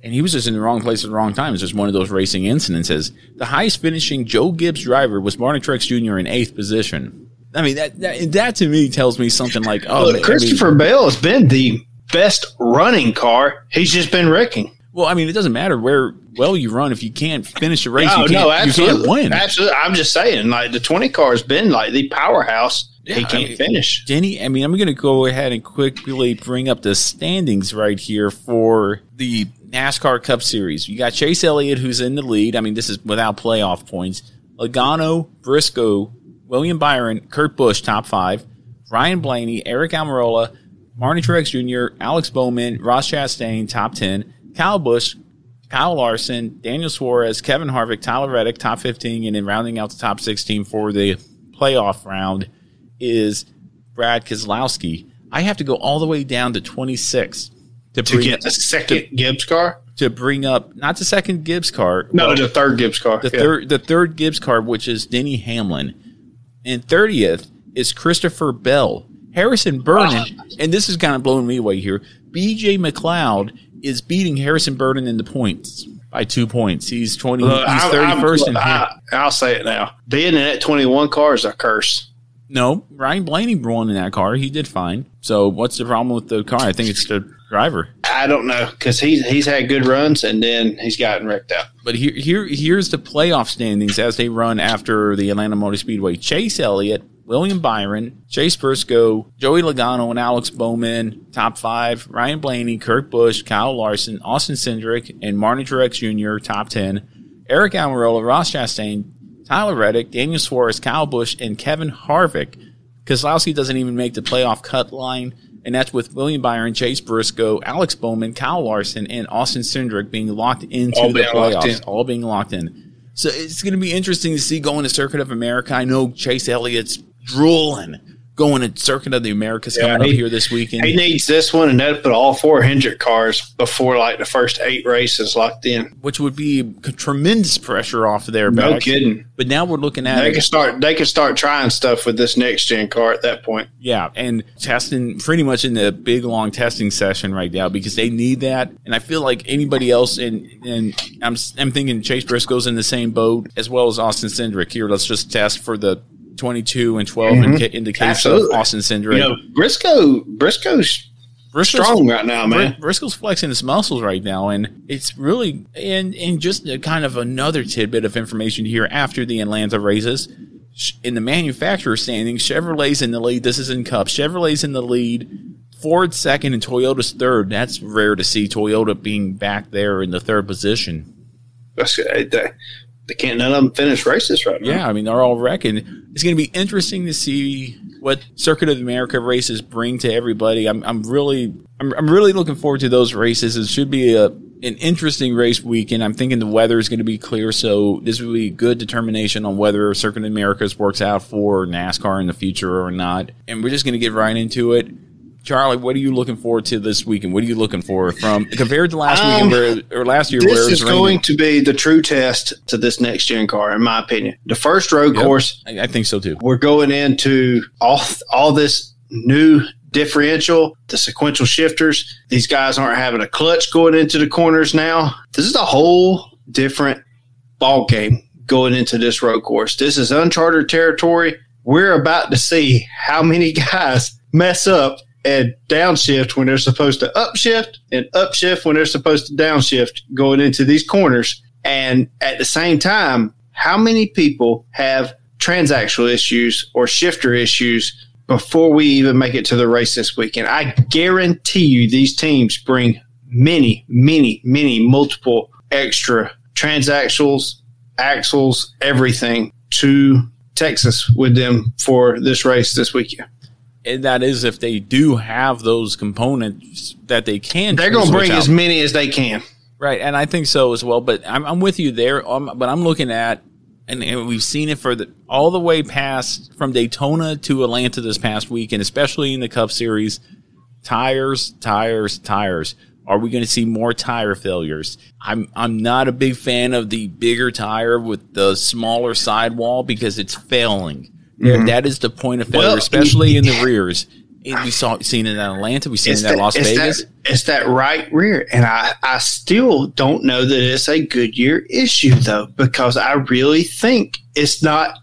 and he was just in the wrong place at the wrong time. It's just one of those racing incidences. The highest finishing Joe Gibbs driver was Martin Truex Jr. in eighth position. I mean, that that, that to me tells me something like, oh, Look, man, I Christopher mean, Bell has been the best running car. He's just been wrecking. Well, I mean, it doesn't matter where well you run if you can't finish a race. Oh, you can't, no, you absolutely. can't win. Absolutely. I'm just saying, like, the 20 car has been like the powerhouse. he can't mean, finish. Denny, I mean, I'm going to go ahead and quickly bring up the standings right here for the NASCAR Cup Series. You got Chase Elliott, who's in the lead. I mean, this is without playoff points. Logano, Briscoe, William Byron, Kurt Busch, top five. Ryan Blaney, Eric Almirola, Marty Truex Jr., Alex Bowman, Ross Chastain, top 10. Kyle Busch, Kyle Larson, Daniel Suarez, Kevin Harvick, Tyler Reddick, top 15, and then rounding out the top 16 for the playoff round is Brad Keselowski. I have to go all the way down to 26 to, To get the second Gibbs car? to bring up not the second Gibbs car, No, the third Gibbs car. the yeah. third the third Gibbs car, which is Denny Hamlin, and thirtieth is Christopher Bell. Harrison Burton, ah. and this is kind of blowing me away here. B.J. McLeod is beating Harrison Burton in the points by two points. He's twenty. Look, he's thirty first in I, I'll say it now. Being in that 21 car is a curse. No, Ryan Blaney won in that car. He did fine. So what's the problem with the car? I think it's the driver. I don't know because he's he's had good runs and then he's gotten wrecked out. But here, here, here's the playoff standings as they run after the Atlanta Motor Speedway. Chase Elliott William Byron, Chase Briscoe, Joey Logano, and Alex Bowman. Top five: Ryan Blaney, Kurt Busch, Kyle Larson, Austin Cindric, and Martin Truex Jr. Top ten: Eric Almirola, Ross Chastain, Tyler Reddick, Daniel Suarez, Kyle Busch, and Kevin Harvick. Keselowski doesn't even make the playoff cut line, and that's with William Byron, Chase Briscoe, Alex Bowman, Kyle Larson, and Austin Cindric being locked into All the playoffs, all being locked in. So it's going to be interesting to see going to Circuit of America. I know Chase Elliott's drooling going to Circuit of the Americas Yeah, coming he- up here this weekend. He needs this one, and that'd put all four Hendrick cars before like the first eight races locked in. which would be tremendous pressure off of their No backs. kidding. But now we're looking at They it. can start. They can start trying stuff with this next gen car at that point. Yeah, and testing pretty much in the big long testing session right now because they need that. And I feel like anybody else, and and I'm I'm thinking Chase Briscoe's in the same boat as well as Austin Cindric. Here, let's just test for the 22 and 12 in, Mhm. ca- in the case Absolutely. of Austin Cindric. You know, Briscoe. Briscoe's Briscoe's- strong right now, man. Briscoe's flexing his muscles right now, and it's really and and just a kind of another tidbit of information here after the Atlanta races. In the manufacturer standings, Chevrolet's in the lead. This is in Cup. Chevrolet's in the lead. Ford second and Toyota's third. That's rare to see Toyota being back there in the third position. That's, they, they can't none of them finish races right now. Yeah, I mean they're all wrecking. It's going to be interesting to see what Circuit of America races bring to everybody. I'm, I'm really, I'm, I'm really looking forward to those races. It should be a an interesting race weekend. I'm thinking the weather is going to be clear, so this will be a good determination on whether Circuit of Americas works out for NASCAR in the future or not. And we're just going to get right into it. Charlie, what are you looking forward to this weekend? What are you looking for from compared to last Um, weekend where, or last year This is raining? going to be the true test to this next gen car, in my opinion. The first road Yep, course, I, I think so too. we're going into all all this new differential, the sequential shifters. These guys aren't having a clutch going into the corners now. This is a whole different ball game going into this road course. This is uncharted territory. We're about to see how many guys mess up and downshift when they're supposed to upshift and upshift when they're supposed to downshift going into these corners. And at the same time, how many people have transaxle issues or shifter issues before we even make it to the race this weekend? I guarantee you these teams bring many, many, many multiple extra transaxles, axles, everything to Texas with them for this race this weekend. And that is if they do have those components that they can. They're going to bring out. as many as they can. right, and I think so as well. But I'm, I'm with you there. Um, but I'm looking at, and, and we've seen it for the all the way past from Daytona to Atlanta this past week, and especially in the Cup Series, tires, tires, tires. Are we going to see more tire failures? I'm I'm not a big fan of the bigger tire with the smaller sidewall because it's failing. Mhm. That is the point of failure, Well, especially in the rears. And we saw seen it in Atlanta. We seen it at Las it's Vegas. That, it's that right rear. And I, I still don't know that it's a Goodyear issue, though, because I really think it's not.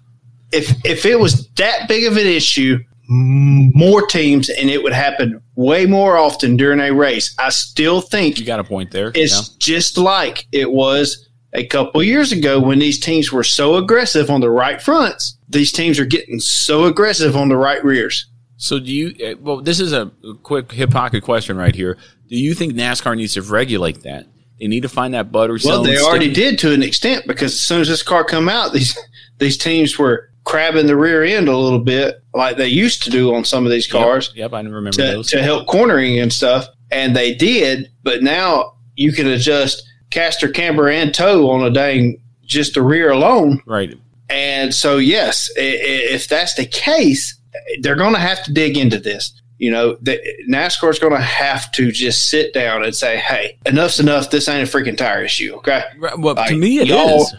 If, if it was that big of an issue, more teams, and it would happen way more often during a race, I still think you got a point there. it's yeah. just like it was a couple years ago when these teams were so aggressive on the right fronts. These teams are getting so aggressive on the right rears. So do you? uh, Well, this is a quick hip pocket question right here. Do you think NASCAR needs to regulate that? They need to find that butter Well, they stick- already did to an extent because as soon as this car come out, these these teams were crabbing the rear end a little bit like they used to do on some of these cars Yep, I remember to, those. to help cornering and stuff. And they did, but now you can adjust caster, camber, and toe on a dang just the rear alone. Right. And so, yes, if that's the case, they're going to have to dig into this. You know, the, NASCAR is going to have to just sit down and say, "Hey, enough's enough. This ain't a freaking tire issue." Okay. Well, Like, to me, it is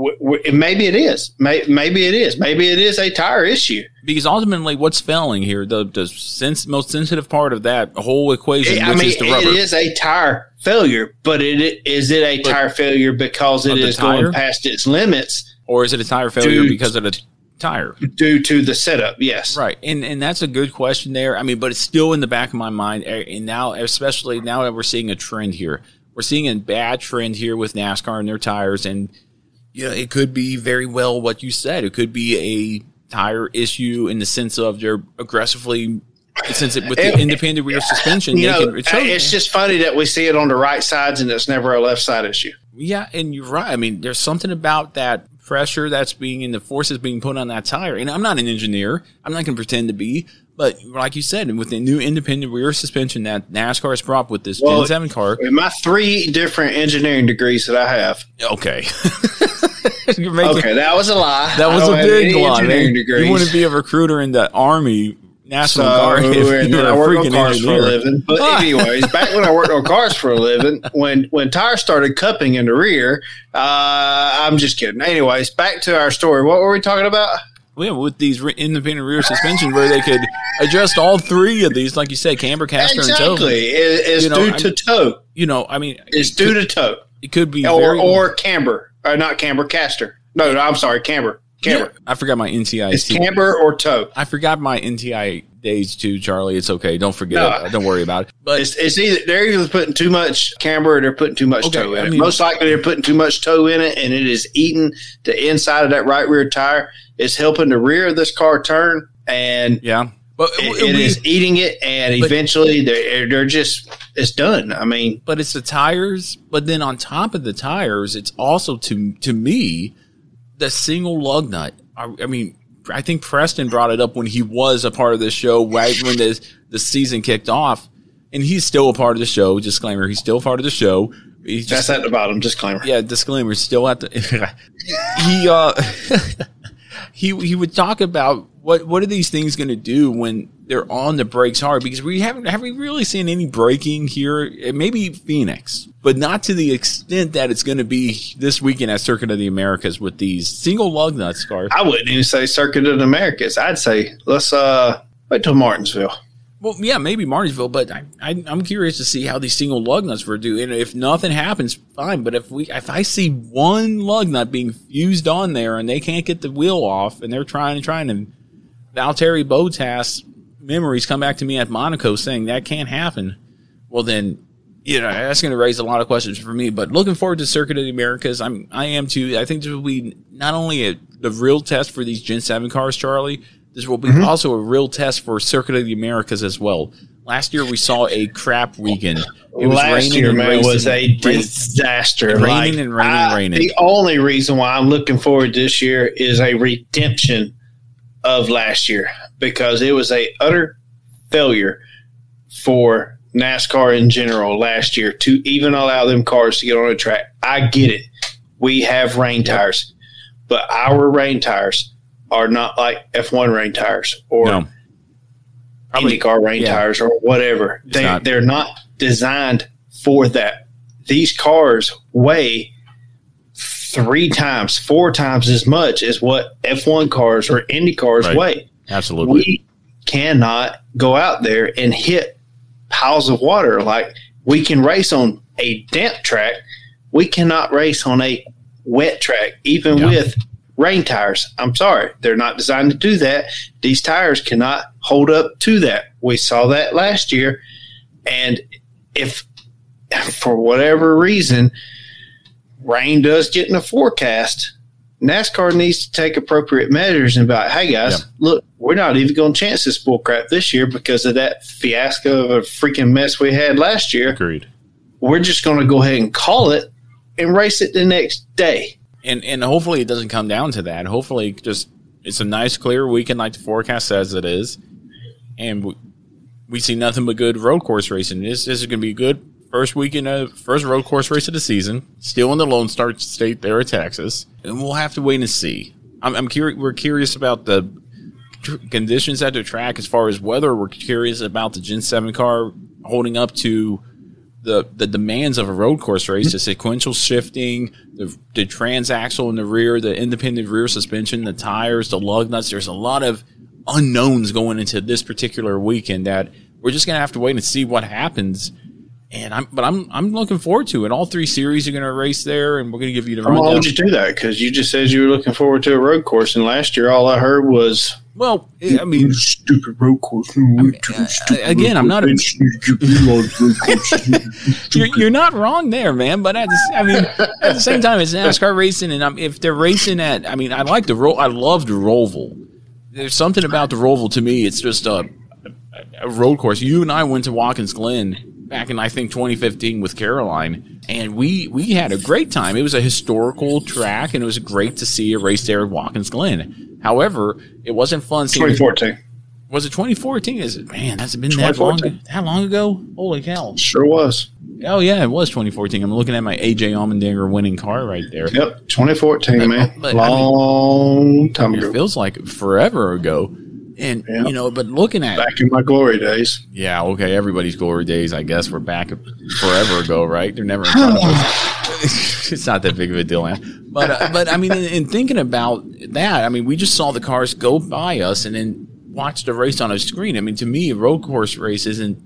w- w- maybe it is. May- Maybe it is. Maybe it is a tire issue. because ultimately, what's failing here? The the sens- most sensitive part of that whole equation, I which mean, is the rubber. it is a tire failure, but it is it a tire failure because it is tire? going past its limits or is it a tire failure Dude. because of the tire? due to the setup? Yes. Right, and and that's a good question there. I mean, but it's still in the back of my mind, eh, and now, especially now that we're seeing a trend here, we're seeing a bad trend here with NASCAR and their tires, and you know, it could be very well what you said. It could be a tire issue in the sense of they're aggressively since it with the independent rear suspension, You know, can it it's just funny that we see it on the right sides and it's never a left side issue. Yeah, and you're right. I mean, there's something about that pressure that's being and the forces being put on that tire. And I'm not an engineer. I'm not going to pretend to be. But like you said, with the new independent rear suspension that NASCAR has brought with this Well, Gen 7 car. My three different engineering degrees that I have. Okay. Making- okay, that was a lie. That was a big lie, man. degrees. You wouldn't be a recruiter in the Army National So, Guard if you were a on freaking cars for a engineer. living. But anyways, back when I worked on cars for a living, when when tires started cupping in the rear, uh, I'm just kidding. Anyways, back to our story. What were we talking about? Yeah, with these re- independent rear suspension, where they could adjust all three of these, like you said, camber, caster, and toe. Exactly. It- it's You know, due I'm- to toe. You know, I mean, It's due to toe. It could be or very, or camber, or not camber, caster. No, no I'm sorry, camber, camber. Yeah, I forgot my NTI. It's camber or toe. I forgot my NTI days too, Charlie. It's okay. Don't forget No. it. Don't worry about it. But it's, it's either they're either putting too much camber or they're putting too much Okay, toe in I it. Most likely they're putting too much toe in it, and it is eating the inside of that right rear tire. It's helping the rear of this car turn, and yeah, but it, it is eating it, and But- eventually they're they're just it's done. I mean, but it's the tires. But then on top of the tires, it's also to to me the single lug nut. I, I mean, I think Preston brought it up when he was a part of the show right when the the season kicked off, and he's still a part of the show. Disclaimer: He's still a part of the show. He's just, that's at the bottom. Disclaimer. yeah, disclaimer. Still at the he uh he he would talk about what what are these things going to do when they're on the brakes hard because we haven't have we really seen any braking here maybe Phoenix but not to the extent that it's going to be this weekend at Circuit of the Americas with these single lug nuts cars. I wouldn't even say Circuit of the Americas. I'd say let's uh wait till Martinsville. Well, yeah, maybe Martinsville, but I, I, I'm curious to see how these single lug nuts were do. And if nothing happens, fine. But if we, if I see one lug nut being fused on there and they can't get the wheel off, and they're trying and trying, and Valtteri Bottas memories come back to me at Monaco saying that can't happen, well then, you know, that's going to raise a lot of questions for me. But looking forward to Circuit of the Americas, I'm, I am too. I think this will be not only a, the real test for these Gen Seven cars, Charlie. This will be Mm-hmm. also a real test for Circuit of the Americas as well. Last year we saw a crap weekend. It was Last raining year, and man, racing- was a disaster. raining Like, and raining, I- raining. The only reason why I'm looking forward this year is a redemption of last year because it was a utter failure for NASCAR in general last year to even allow them cars to get on a track. I get it. We have rain tires, but our rain tires are not like F1 rain tires or No. IndyCar rain yeah. tires or whatever. They not. they're not designed for that. These cars weigh three times, four times as much as what F1 cars or Indy cars Right. weigh. Absolutely. We cannot go out there and hit piles of water like we can race on a damp track. We cannot race on a wet track, even Yeah. with rain tires. I'm sorry, they're not designed to do that. These tires cannot hold up to that. We saw that last year. And if for whatever reason rain does get in the forecast, NASCAR needs to take appropriate measures and be like, hey guys, Yeah. look, we're not even going to chance this bullcrap this year because of that fiasco of a freaking mess we had last year. Agreed. We're just going to go ahead and call it and race it the next day. And and hopefully it doesn't come down to that. Hopefully, just it's a nice clear weekend like the forecast says it is, and we, we see nothing but good road course racing. This, this is going to be a good first weekend of first road course race of the season. Still in the Lone Star State there at Texas, and we'll have to wait and see. I'm, I'm curious. We're curious about the conditions at the track as far as weather. We're curious about the Gen Seven car holding up to the the demands of a road course race, the sequential shifting, the the transaxle in the rear, the independent rear suspension, the tires, the lug nuts. There's a lot of unknowns going into this particular weekend that we're just gonna have to wait and see what happens. And I'm but I'm I'm looking forward to it. All three series are gonna race there, and we're gonna give you the Why would you do that? Because you just said you were looking forward to a road course, and last year all I heard was, Well, I mean, stupid road course. again, I'm not a- you're, you're not wrong there, man. But at the, I mean, at the same time, it's NASCAR racing, and I'm, if they're racing at, I mean, I like the roll. I love the Roval. there's something about the Roval to me. It's just a, a road course. You and I went to Watkins Glen back in I think 2015 with Caroline, and we we had a great time. It was a historical track, and it was great to see a race there at Watkins Glen. However, it wasn't fun. Seeing 2014. Was it 2014? Is it man? That's been that long. That long ago? Holy cow! Sure was. Oh yeah, it was 2014. I'm looking at my AJ Allmendinger winning car right there. Yep, 2014, But- man. but, I Long mean, time It ago. feels like forever ago. And you know, but looking at Back in my glory days. yeah, okay, everybody's glory days. I guess we're back forever ago, right? They're never in front of us. it's not that big of a deal, man. But uh, but I mean, in, in thinking about that, I mean, we just saw the cars go by us and then watched the race on a screen. I mean, to me, a road course race isn't,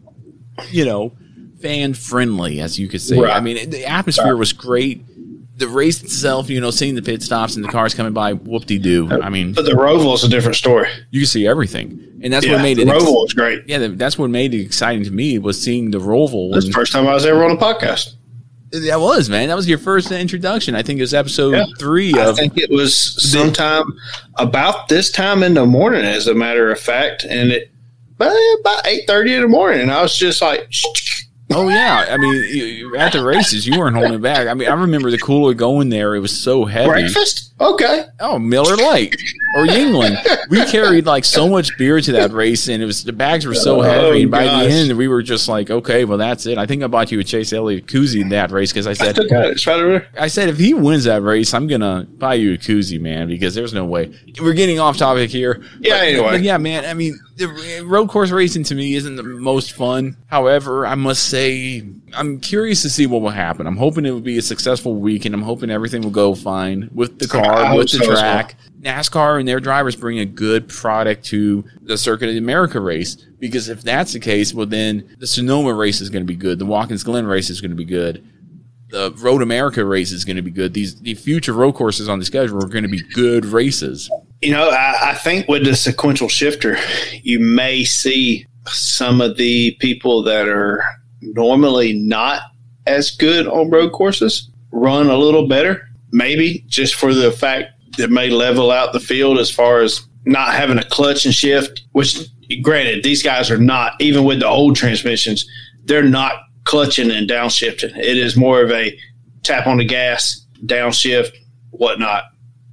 you know, fan friendly, as you could say. Right. I mean, the atmosphere was great. The race itself, you know, seeing the pit stops and the cars coming by, whoop de doo. I mean, But the Roval is a different story. you can see everything, and that's Yeah, what made the it. Roval was great. Yeah, that's what made it exciting to me was seeing the Roval. That's the first time I was ever on a podcast. That was man. That was your first introduction. I think it was episode Yeah. three I of. think it was sometime about this time in the morning, as a matter of fact, and it about about eight thirty in the morning, and I was just like, Oh yeah, I mean, at the races, you weren't holding back. I mean, I remember the cooler going there; it was so heavy. breakfast, okay, Oh, Miller Lite or Yuengling. we carried like so much beer to that race, and it was the bags were so Oh, heavy. And by gosh. the end, we were just like, okay, well, that's it. I think I bought you a Chase Elliott koozie in that race because I said, still got it. It's right over there. I said, if he wins that race, I'm gonna buy you a koozie, man, because there's no way. We're getting off topic here. Yeah, But- anyway. but yeah, man. I mean, the road course racing to me isn't the most fun. However, I must say, I'm curious to see what will happen. I'm hoping it will be a successful week, and I'm hoping everything will go fine with the car, with the so as well. track. NASCAR and their drivers bring a good product to the Circuit of America race because if that's the case, well, then the Sonoma race is going to be good. The Watkins Glen race is going to be good the Road America race is going to be good. These the future road courses on the schedule are going to be good races. You know, I, I think with the sequential shifter, you may see some of the people that are normally not as good on road courses run a little better. Maybe just for the fact that may level out the field as far as not having a clutch and shift, which granted, these guys are not, even with the old transmissions, they're not clutching and downshifting. It is more of a tap on the gas, downshift, whatnot.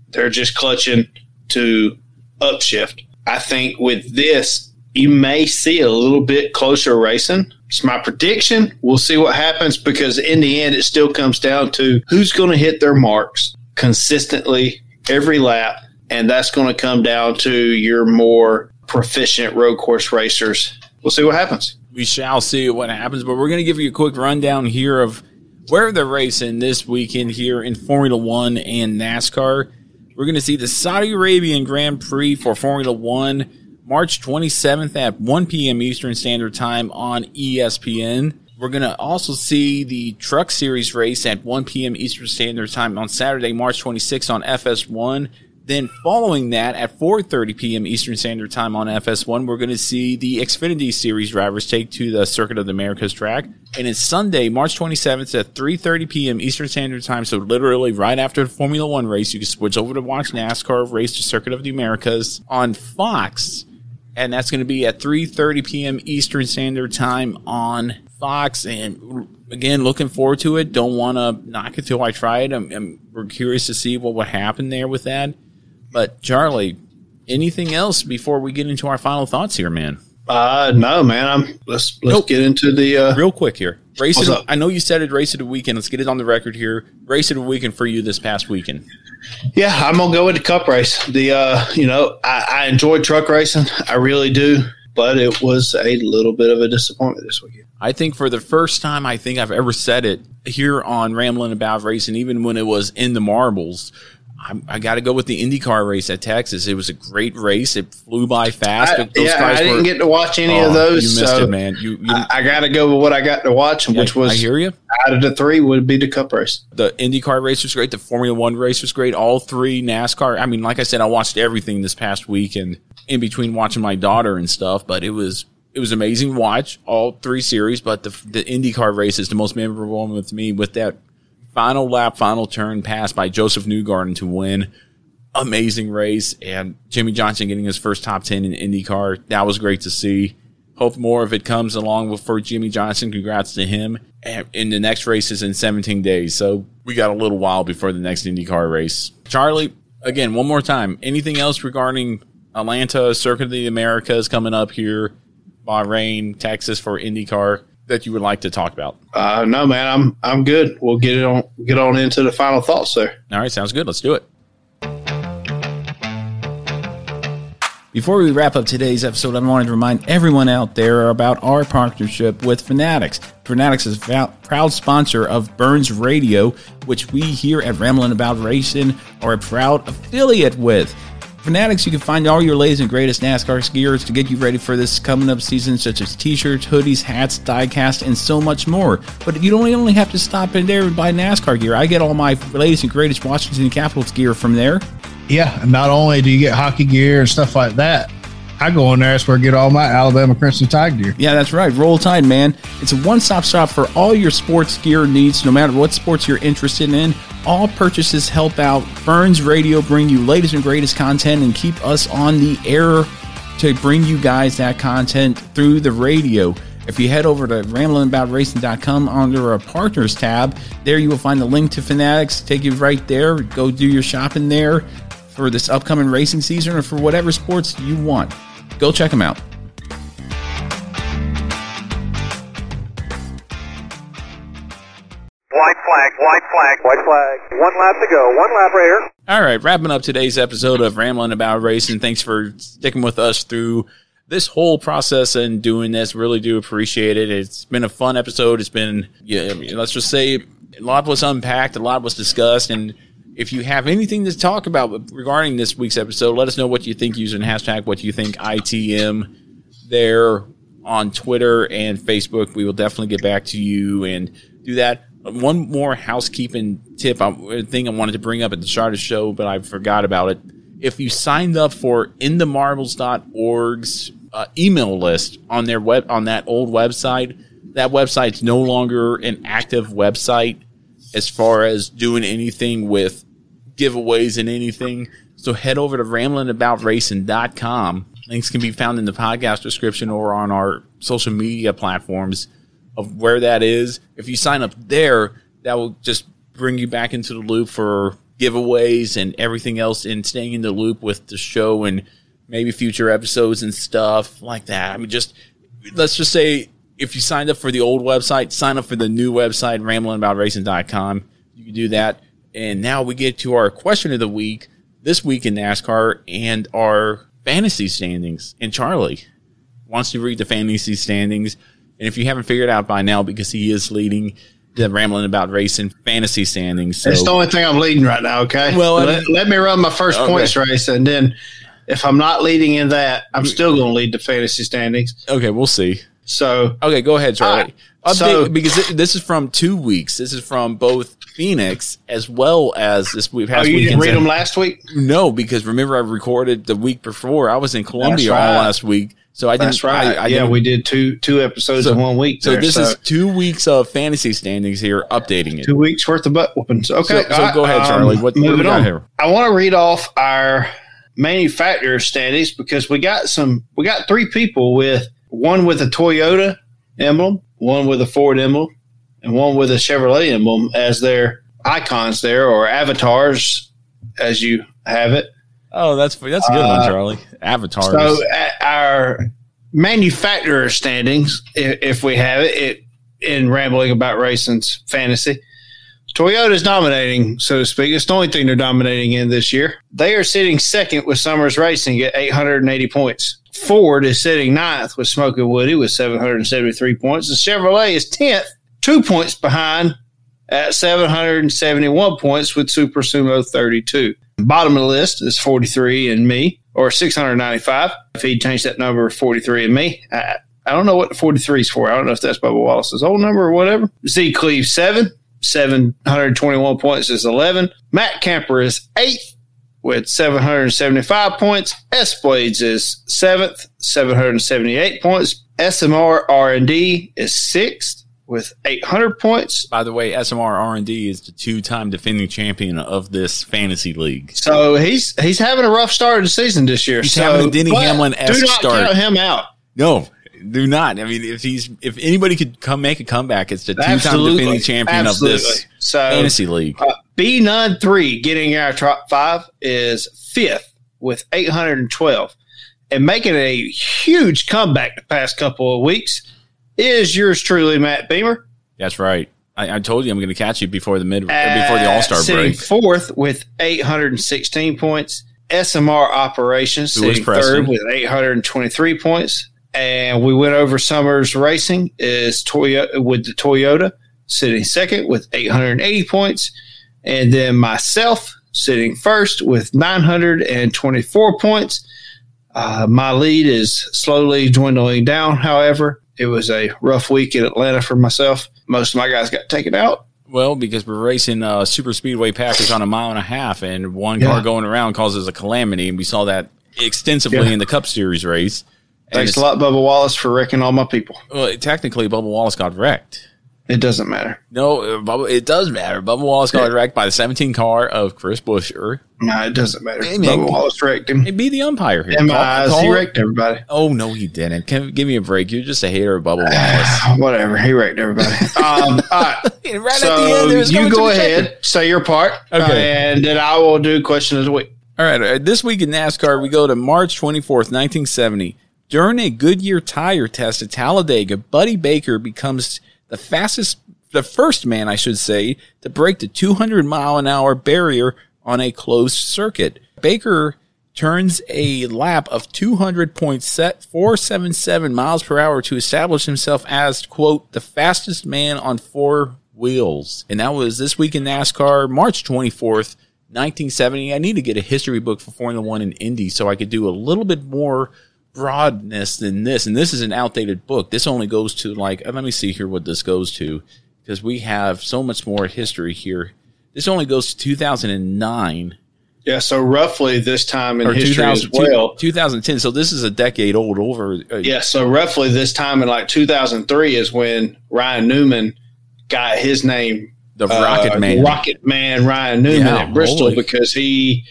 They're just clutching to upshift. I think with this, you may see a little bit closer racing. It's my prediction. We'll see what happens because in the end, it still comes down to who's going to hit their marks consistently every lap. And that's going to come down to your more proficient road course racers. We'll see what happens. We shall see what happens, but we're going to give you a quick rundown here of where they're racing this weekend here in Formula One and NASCAR. We're going to see the Saudi Arabian Grand Prix for Formula One March 27th at 1 p.m. Eastern Standard Time on ESPN. We're going to also see the Truck Series race at 1 p.m. Eastern Standard Time on Saturday, March 26th on FS1. Then following that at 4:30 p.m. Eastern Standard Time on FS1, we're going to see the Xfinity Series drivers take to the Circuit of the Americas track. And it's Sunday, March 27th at 3:30 p.m. Eastern Standard Time. So literally right after the Formula 1 race, you can switch over to watch NASCAR race to Circuit of the Americas on Fox. And that's going to be at 3:30 p.m. Eastern Standard Time on Fox and again looking forward to it. Don't want to knock it till I try it. I'm, I'm we're curious to see what would happen there with that. But Charlie, anything else before we get into our final thoughts here, man? Uh, no, man. I'm let's let's get into the uh, real quick here. Race up? I know you said it race of the weekend. Let's get it on the record here. Race of the weekend for you this past weekend. Yeah, I'm gonna go with the cup race. The uh, you know, I, I enjoy truck racing. I really do, but it was a little bit of a disappointment this weekend. I think for the first time I think I've ever said it here on Rambling About Racing, even when it was in the marbles. I, I got to go with the IndyCar race at Texas. It was a great race. It flew by fast. I, those yeah, I didn't were- get to watch any Oh, of those. You missed so it, man. You, you I, I got to go with what I got to watch, which was I hear you. out of the three would be the cup race. The IndyCar race was great. The Formula One race was great. All three NASCAR. I mean, like I said, I watched everything this past week and in between watching my daughter and stuff. But it was it was amazing to watch all three series. But the the IndyCar race is the most memorable one with me with that final lap, final turn pass by Josef Newgarden to win. amazing race. And Jimmie Johnson getting his first top 10 in IndyCar. That was great to see. Hope more of it comes along for Jimmie Johnson. Congrats to him. And in the next race is in 17 days. So we got a little while before the next IndyCar race. Charlie, again, one more time. Anything else regarding Atlanta, Circuit of the Americas coming up here, Bahrain, Texas for IndyCar that you would like to talk about? Uh, no, man, I'm I'm good. We'll get it on get on into the final thoughts there. All right, sounds good. Let's do it. Before we wrap up today's episode, I wanted to remind everyone out there about our partnership with Fanatics. Fanatics is a proud sponsor of Burns Radio, which we here at Ramblin' About Racing are a proud affiliate with. Fanatics, you can find all your latest and greatest NASCAR gears to get you ready for this coming up season, such as t-shirts, hoodies, hats, diecast, and so much more. But you don't only have to stop in there and buy NASCAR gear. I get all my latest and greatest Washington Capitals gear from there. Yeah, and not only do you get hockey gear and stuff like that, I go in there. That's where I get all my Alabama Crimson Tide gear. Yeah, that's right. Roll Tide, man. It's a one-stop shop for all your sports gear needs, no matter what sports you're interested in. All purchases help out Burns Radio, bring you latest and greatest content, and keep us on the air to bring you guys that content through the radio. If you head over to ramblinaboutracing.com under our partners tab, there you will find the link to Fanatics. Take you right there. Go do your shopping there for this upcoming racing season or for whatever sports you want. Go check them out. White flag, white flag, white flag. One lap to go. One lap right here. All right, wrapping up today's episode of Rambling About Racing. Thanks for sticking with us through this whole process and doing this. Really do appreciate it. It's been a fun episode. It's been, yeah, let's just say, a lot was unpacked, a lot was discussed, and if you have anything to talk about regarding this week's episode, let us know what you think using hashtag what you think ITM there on Twitter and Facebook. We will definitely get back to you and do that. One more housekeeping tip, a thing I wanted to bring up at the start of the show, but I forgot about it. If you signed up for inthemarbles.org's uh, email list on their web on that old website, that website's no longer an active website as far as doing anything with giveaways and anything. So head over to ramblingaboutracing.com. Links can be found in the podcast description or on our social media platforms of where that is. If you sign up there, that will just bring you back into the loop for giveaways and everything else and staying in the loop with the show and maybe future episodes and stuff like that. I mean, just let's just say if you signed up for the old website, sign up for the new website, ramblingaboutracing.com. You can do that. And now we get to our question of the week this week in NASCAR and our fantasy standings. And Charlie wants to read the fantasy standings. And if you haven't figured out by now, because he is leading the Rambling About Racing fantasy standings. So. That's the only thing I'm leading right now, okay? Well, let, let me run my first Okay. points race, and then if I'm not leading in that, I'm mm. still going to lead the fantasy standings. Okay, we'll see. So, okay, go ahead, Charlie. Uh, right, Update, so- because this is from two weeks. This is from both Phoenix as well as this week. Oh, Past you didn't read them last week? No, because remember I recorded the week before. I was in Columbia right. all last week, so I didn't. That's right. I, I yeah, we did two two episodes So- in one week. So there, this is two weeks of fantasy standings here, updating it. two weeks worth of butt whoopings. Okay, So- so go ahead, right, Charlie. What- what do we moving got on. here? I want to read off our manufacturer standings because we got some. We got three people with one with a Toyota emblem, one with a Ford emblem, and one with a Chevrolet emblem as their icons there or avatars, as you have it. Oh, that's that's a good one, Uh, Charlie. Avatars. So our manufacturer standings, if, if we have it, it in rambling about racing's fantasy, Toyota's dominating, so to speak. It's the only thing they're dominating in this year. They are sitting second with Summers Racing at 880 points. Ford is sitting ninth with Smoky Woody with 773 points. And Chevrolet is 10th, two points behind at 771 points with Super Sumo 32. Bottom of the list is 43 and me, or 695. If he'd changed that number, 43 and me. I, I don't know what the 43 is for. I don't know if that's Bubba Wallace's old number or whatever. Z Cleve 7, 721 points is 11. Matt Camper is 8th with 775 points. S Blades is 7th, 778 points. SMR R&D is 6th with 800 points. By the way, SMR R&D is the two-time defending champion of this fantasy league. So he's he's having a rough start of the season this year. He's so, having a Denny Hamlin-esque Do not start. count him out. No, do not. I mean, if he's if anybody could come make a comeback, it's the two-time defending champion Absolutely. of this So, fantasy league. Uh, B nine three getting our top five is fifth with 812, and making a huge comeback the past couple of weeks is yours truly, Matt Beamer. That's right. I, I told you I'm going to catch you before the mid uh, before the All Star sitting break. fourth with 816 points. SMR operations Who sitting third with 823 points. And we went over Summers Racing is Toyota with the Toyota sitting second with 880 points. And then myself sitting first with 924 points. Uh, my lead is slowly dwindling down. However, it was a rough week in Atlanta for myself. Most of my guys got taken out. Well, because we're racing uh, super speedway package on a mile and a half, and one car going around causes a calamity, and we saw that extensively Yeah. in the Cup Series race. Thanks a lot, Bubba Wallace, for wrecking all my people. Well, technically, Bubba Wallace got wrecked. It doesn't matter. No, uh, it does matter. Bubba Wallace got wrecked by the 17 car of Chris Buescher. No, it doesn't matter. Hey, man, Bubba Wallace wrecked him. Hey, be the umpire here. Call- call he wrecked everybody. Oh no, he didn't. Can, give me a break. You're just a hater of Bubba Wallace. Whatever, he wrecked everybody. Um, all right. right so at the end, you go ahead, say your part, Okay. and then I will do question of the week. All right, uh, this week in NASCAR, we go to March 24th, 1970. During a Goodyear tire test at Talladega, Buddy Baker becomes the fastest, the first man, I should say, to break the 200 mile an hour barrier on a closed circuit. Baker turns a lap of 200.477 miles per hour to establish himself as, quote, the fastest man on four wheels. And that was this week in NASCAR, March 24th, 1970. I need to get a history book for Formula One and Indy so I could do a little bit more broadness than this. And this is an outdated book. This only goes to like, uh, let me see here what this goes to because we have so much more history here. This only goes to 2009 Yeah, so roughly this time in or history as well. 2010. So this is a decade old over. Uh, Yeah, so roughly this time in like 2003 is when Ryan Newman got his name, The Rocket Man. Rocket Man Ryan Newman Yeah, at Bristol holy- because he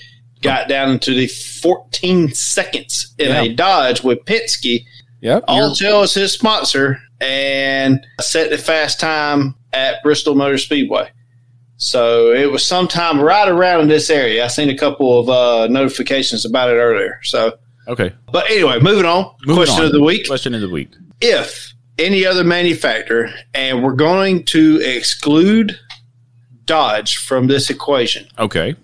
got down into the 14 seconds in Yeah. a Dodge with Penske. Yep. Alltel is his sponsor and set the fast time at Bristol Motor Speedway. So it was sometime right around in this area. I seen a couple of uh, notifications about it earlier. So, Okay. but anyway, moving on. Moving Question on. of the week: Question of the week. If any other manufacturer, and we're going to exclude Dodge from this equation Okay.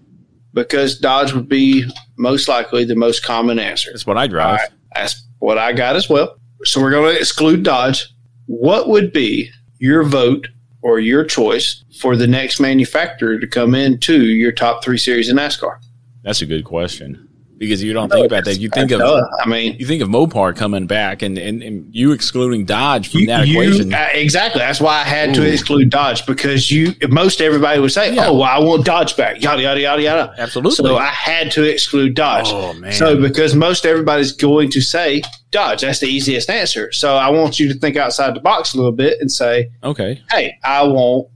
Because Dodge would be most likely the most common answer. That's what I drive. Right, that's what I got as well. So we're going to exclude Dodge. What would be your vote or your choice for the next manufacturer to come into your top three series in NASCAR? That's a good question because you don't think about that. You think of. I mean, you think of Mopar coming back and, and, and you excluding Dodge from that you- equation. uh, exactly. That's why I had to exclude Dodge because you most everybody would say, Yeah. "Oh, well, I want Dodge back." Yada yada yada yada. Absolutely. So I had to exclude Dodge. Oh, man. So because most everybody's going to say Dodge, that's the easiest answer. So I want you to think outside the box a little bit and say, okay. hey, I want,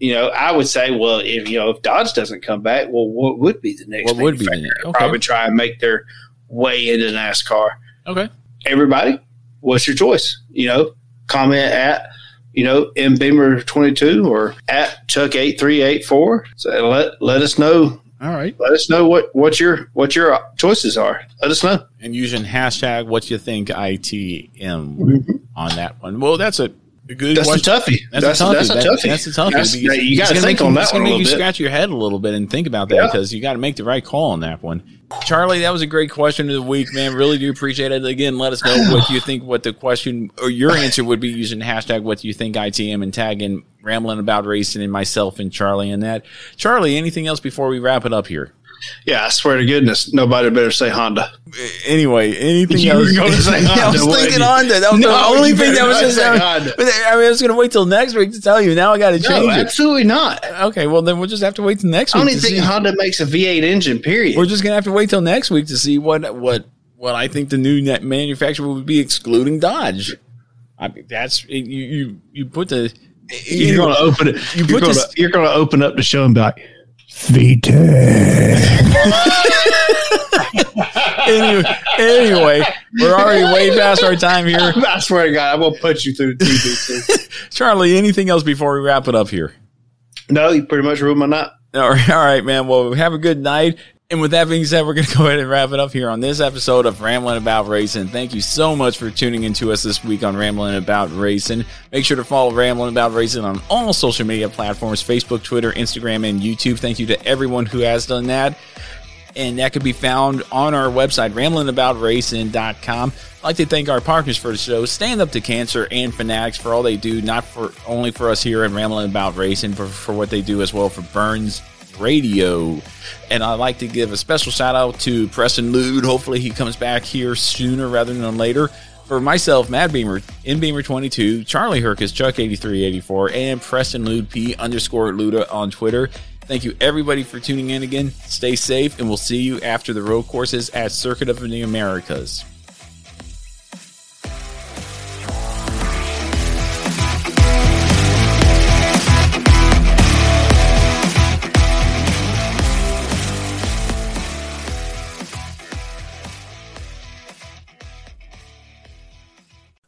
you know, I would say, well, if you know, if Dodge doesn't come back, well, what would be the next? What would be the next- okay. Probably try and make their way into NASCAR. Okay. Everybody, what's your choice? You know, comment at you know M Beamer twenty two or at Chuck eight three eight four. So let let us know. All right. Let us know what what your what your choices are. Let us know. And using hashtag what you think ITM mm-hmm. on that one. Well, that's a good That's a question. toughie. That's, That's- a toughie. that's a That- toughie. That's a toughie. That's- because you gotta it's gonna think make on you- that It's one going to make you bit. scratch your head a little bit and think about that Yeah. because you got to make the right call on that one. Charlie, that was a great question of the week, man. Really do appreciate it. Again, let us know what you think, what the question or your answer would be using hashtag what you think ITM and tag in rambling about racing and myself and Charlie and that. Charlie, anything else before we wrap it up here? Yeah, I swear to goodness, nobody better say Honda. Anyway, anything You else? were gonna say I Honda, was wasn't thinking? Honda. That was No, the only thing that was just. say I, Honda. I mean, I was going to wait till next week to tell you. Now I got to No, change it. absolutely not. Okay, well then we'll just have to wait till next I week. don't even to think see. Honda makes a V8 engine. Period. We're just gonna have to wait till next week to see what what what I think the new net manufacturer would be excluding Dodge. I mean, that's you. You, you put the You're going to open it. You put going to you're going to open up the show and be like, Vita. anyway, anyway, we're already way past our time here. I swear to God, I'm going to put you through the TV. Charlie, anything else before we wrap it up here? no, you pretty much ruined my night. All right, all right, man. Well, have a good night. And with that being said, we're going to go ahead and wrap it up here on this episode of Rambling About Racing. Thank you so much for tuning in to us this week on Rambling About Racing. Make sure to follow Rambling About Racing on all social media platforms Facebook, Twitter, Instagram, and YouTube. Thank you to everyone who has done that. And that can be found on our website, ramblingaboutracing.com. I'd like to thank our partners for the show, Stand Up to Cancer and Fanatics, for all they do, not for only for us here at Rambling About Racing, but for what they do as well for Burns Radio. And I'd like to give a special shout out to Preston Lude. Hopefully, he comes back here sooner rather than later. For myself, Mad Beamer, in Beamer twenty two, Charlie Herkus, Chuck8384, and Preston Lude, P underscore Luda on Twitter. Thank you, everybody, for tuning in again. Stay safe, and we'll see you after the road courses at Circuit of the Americas.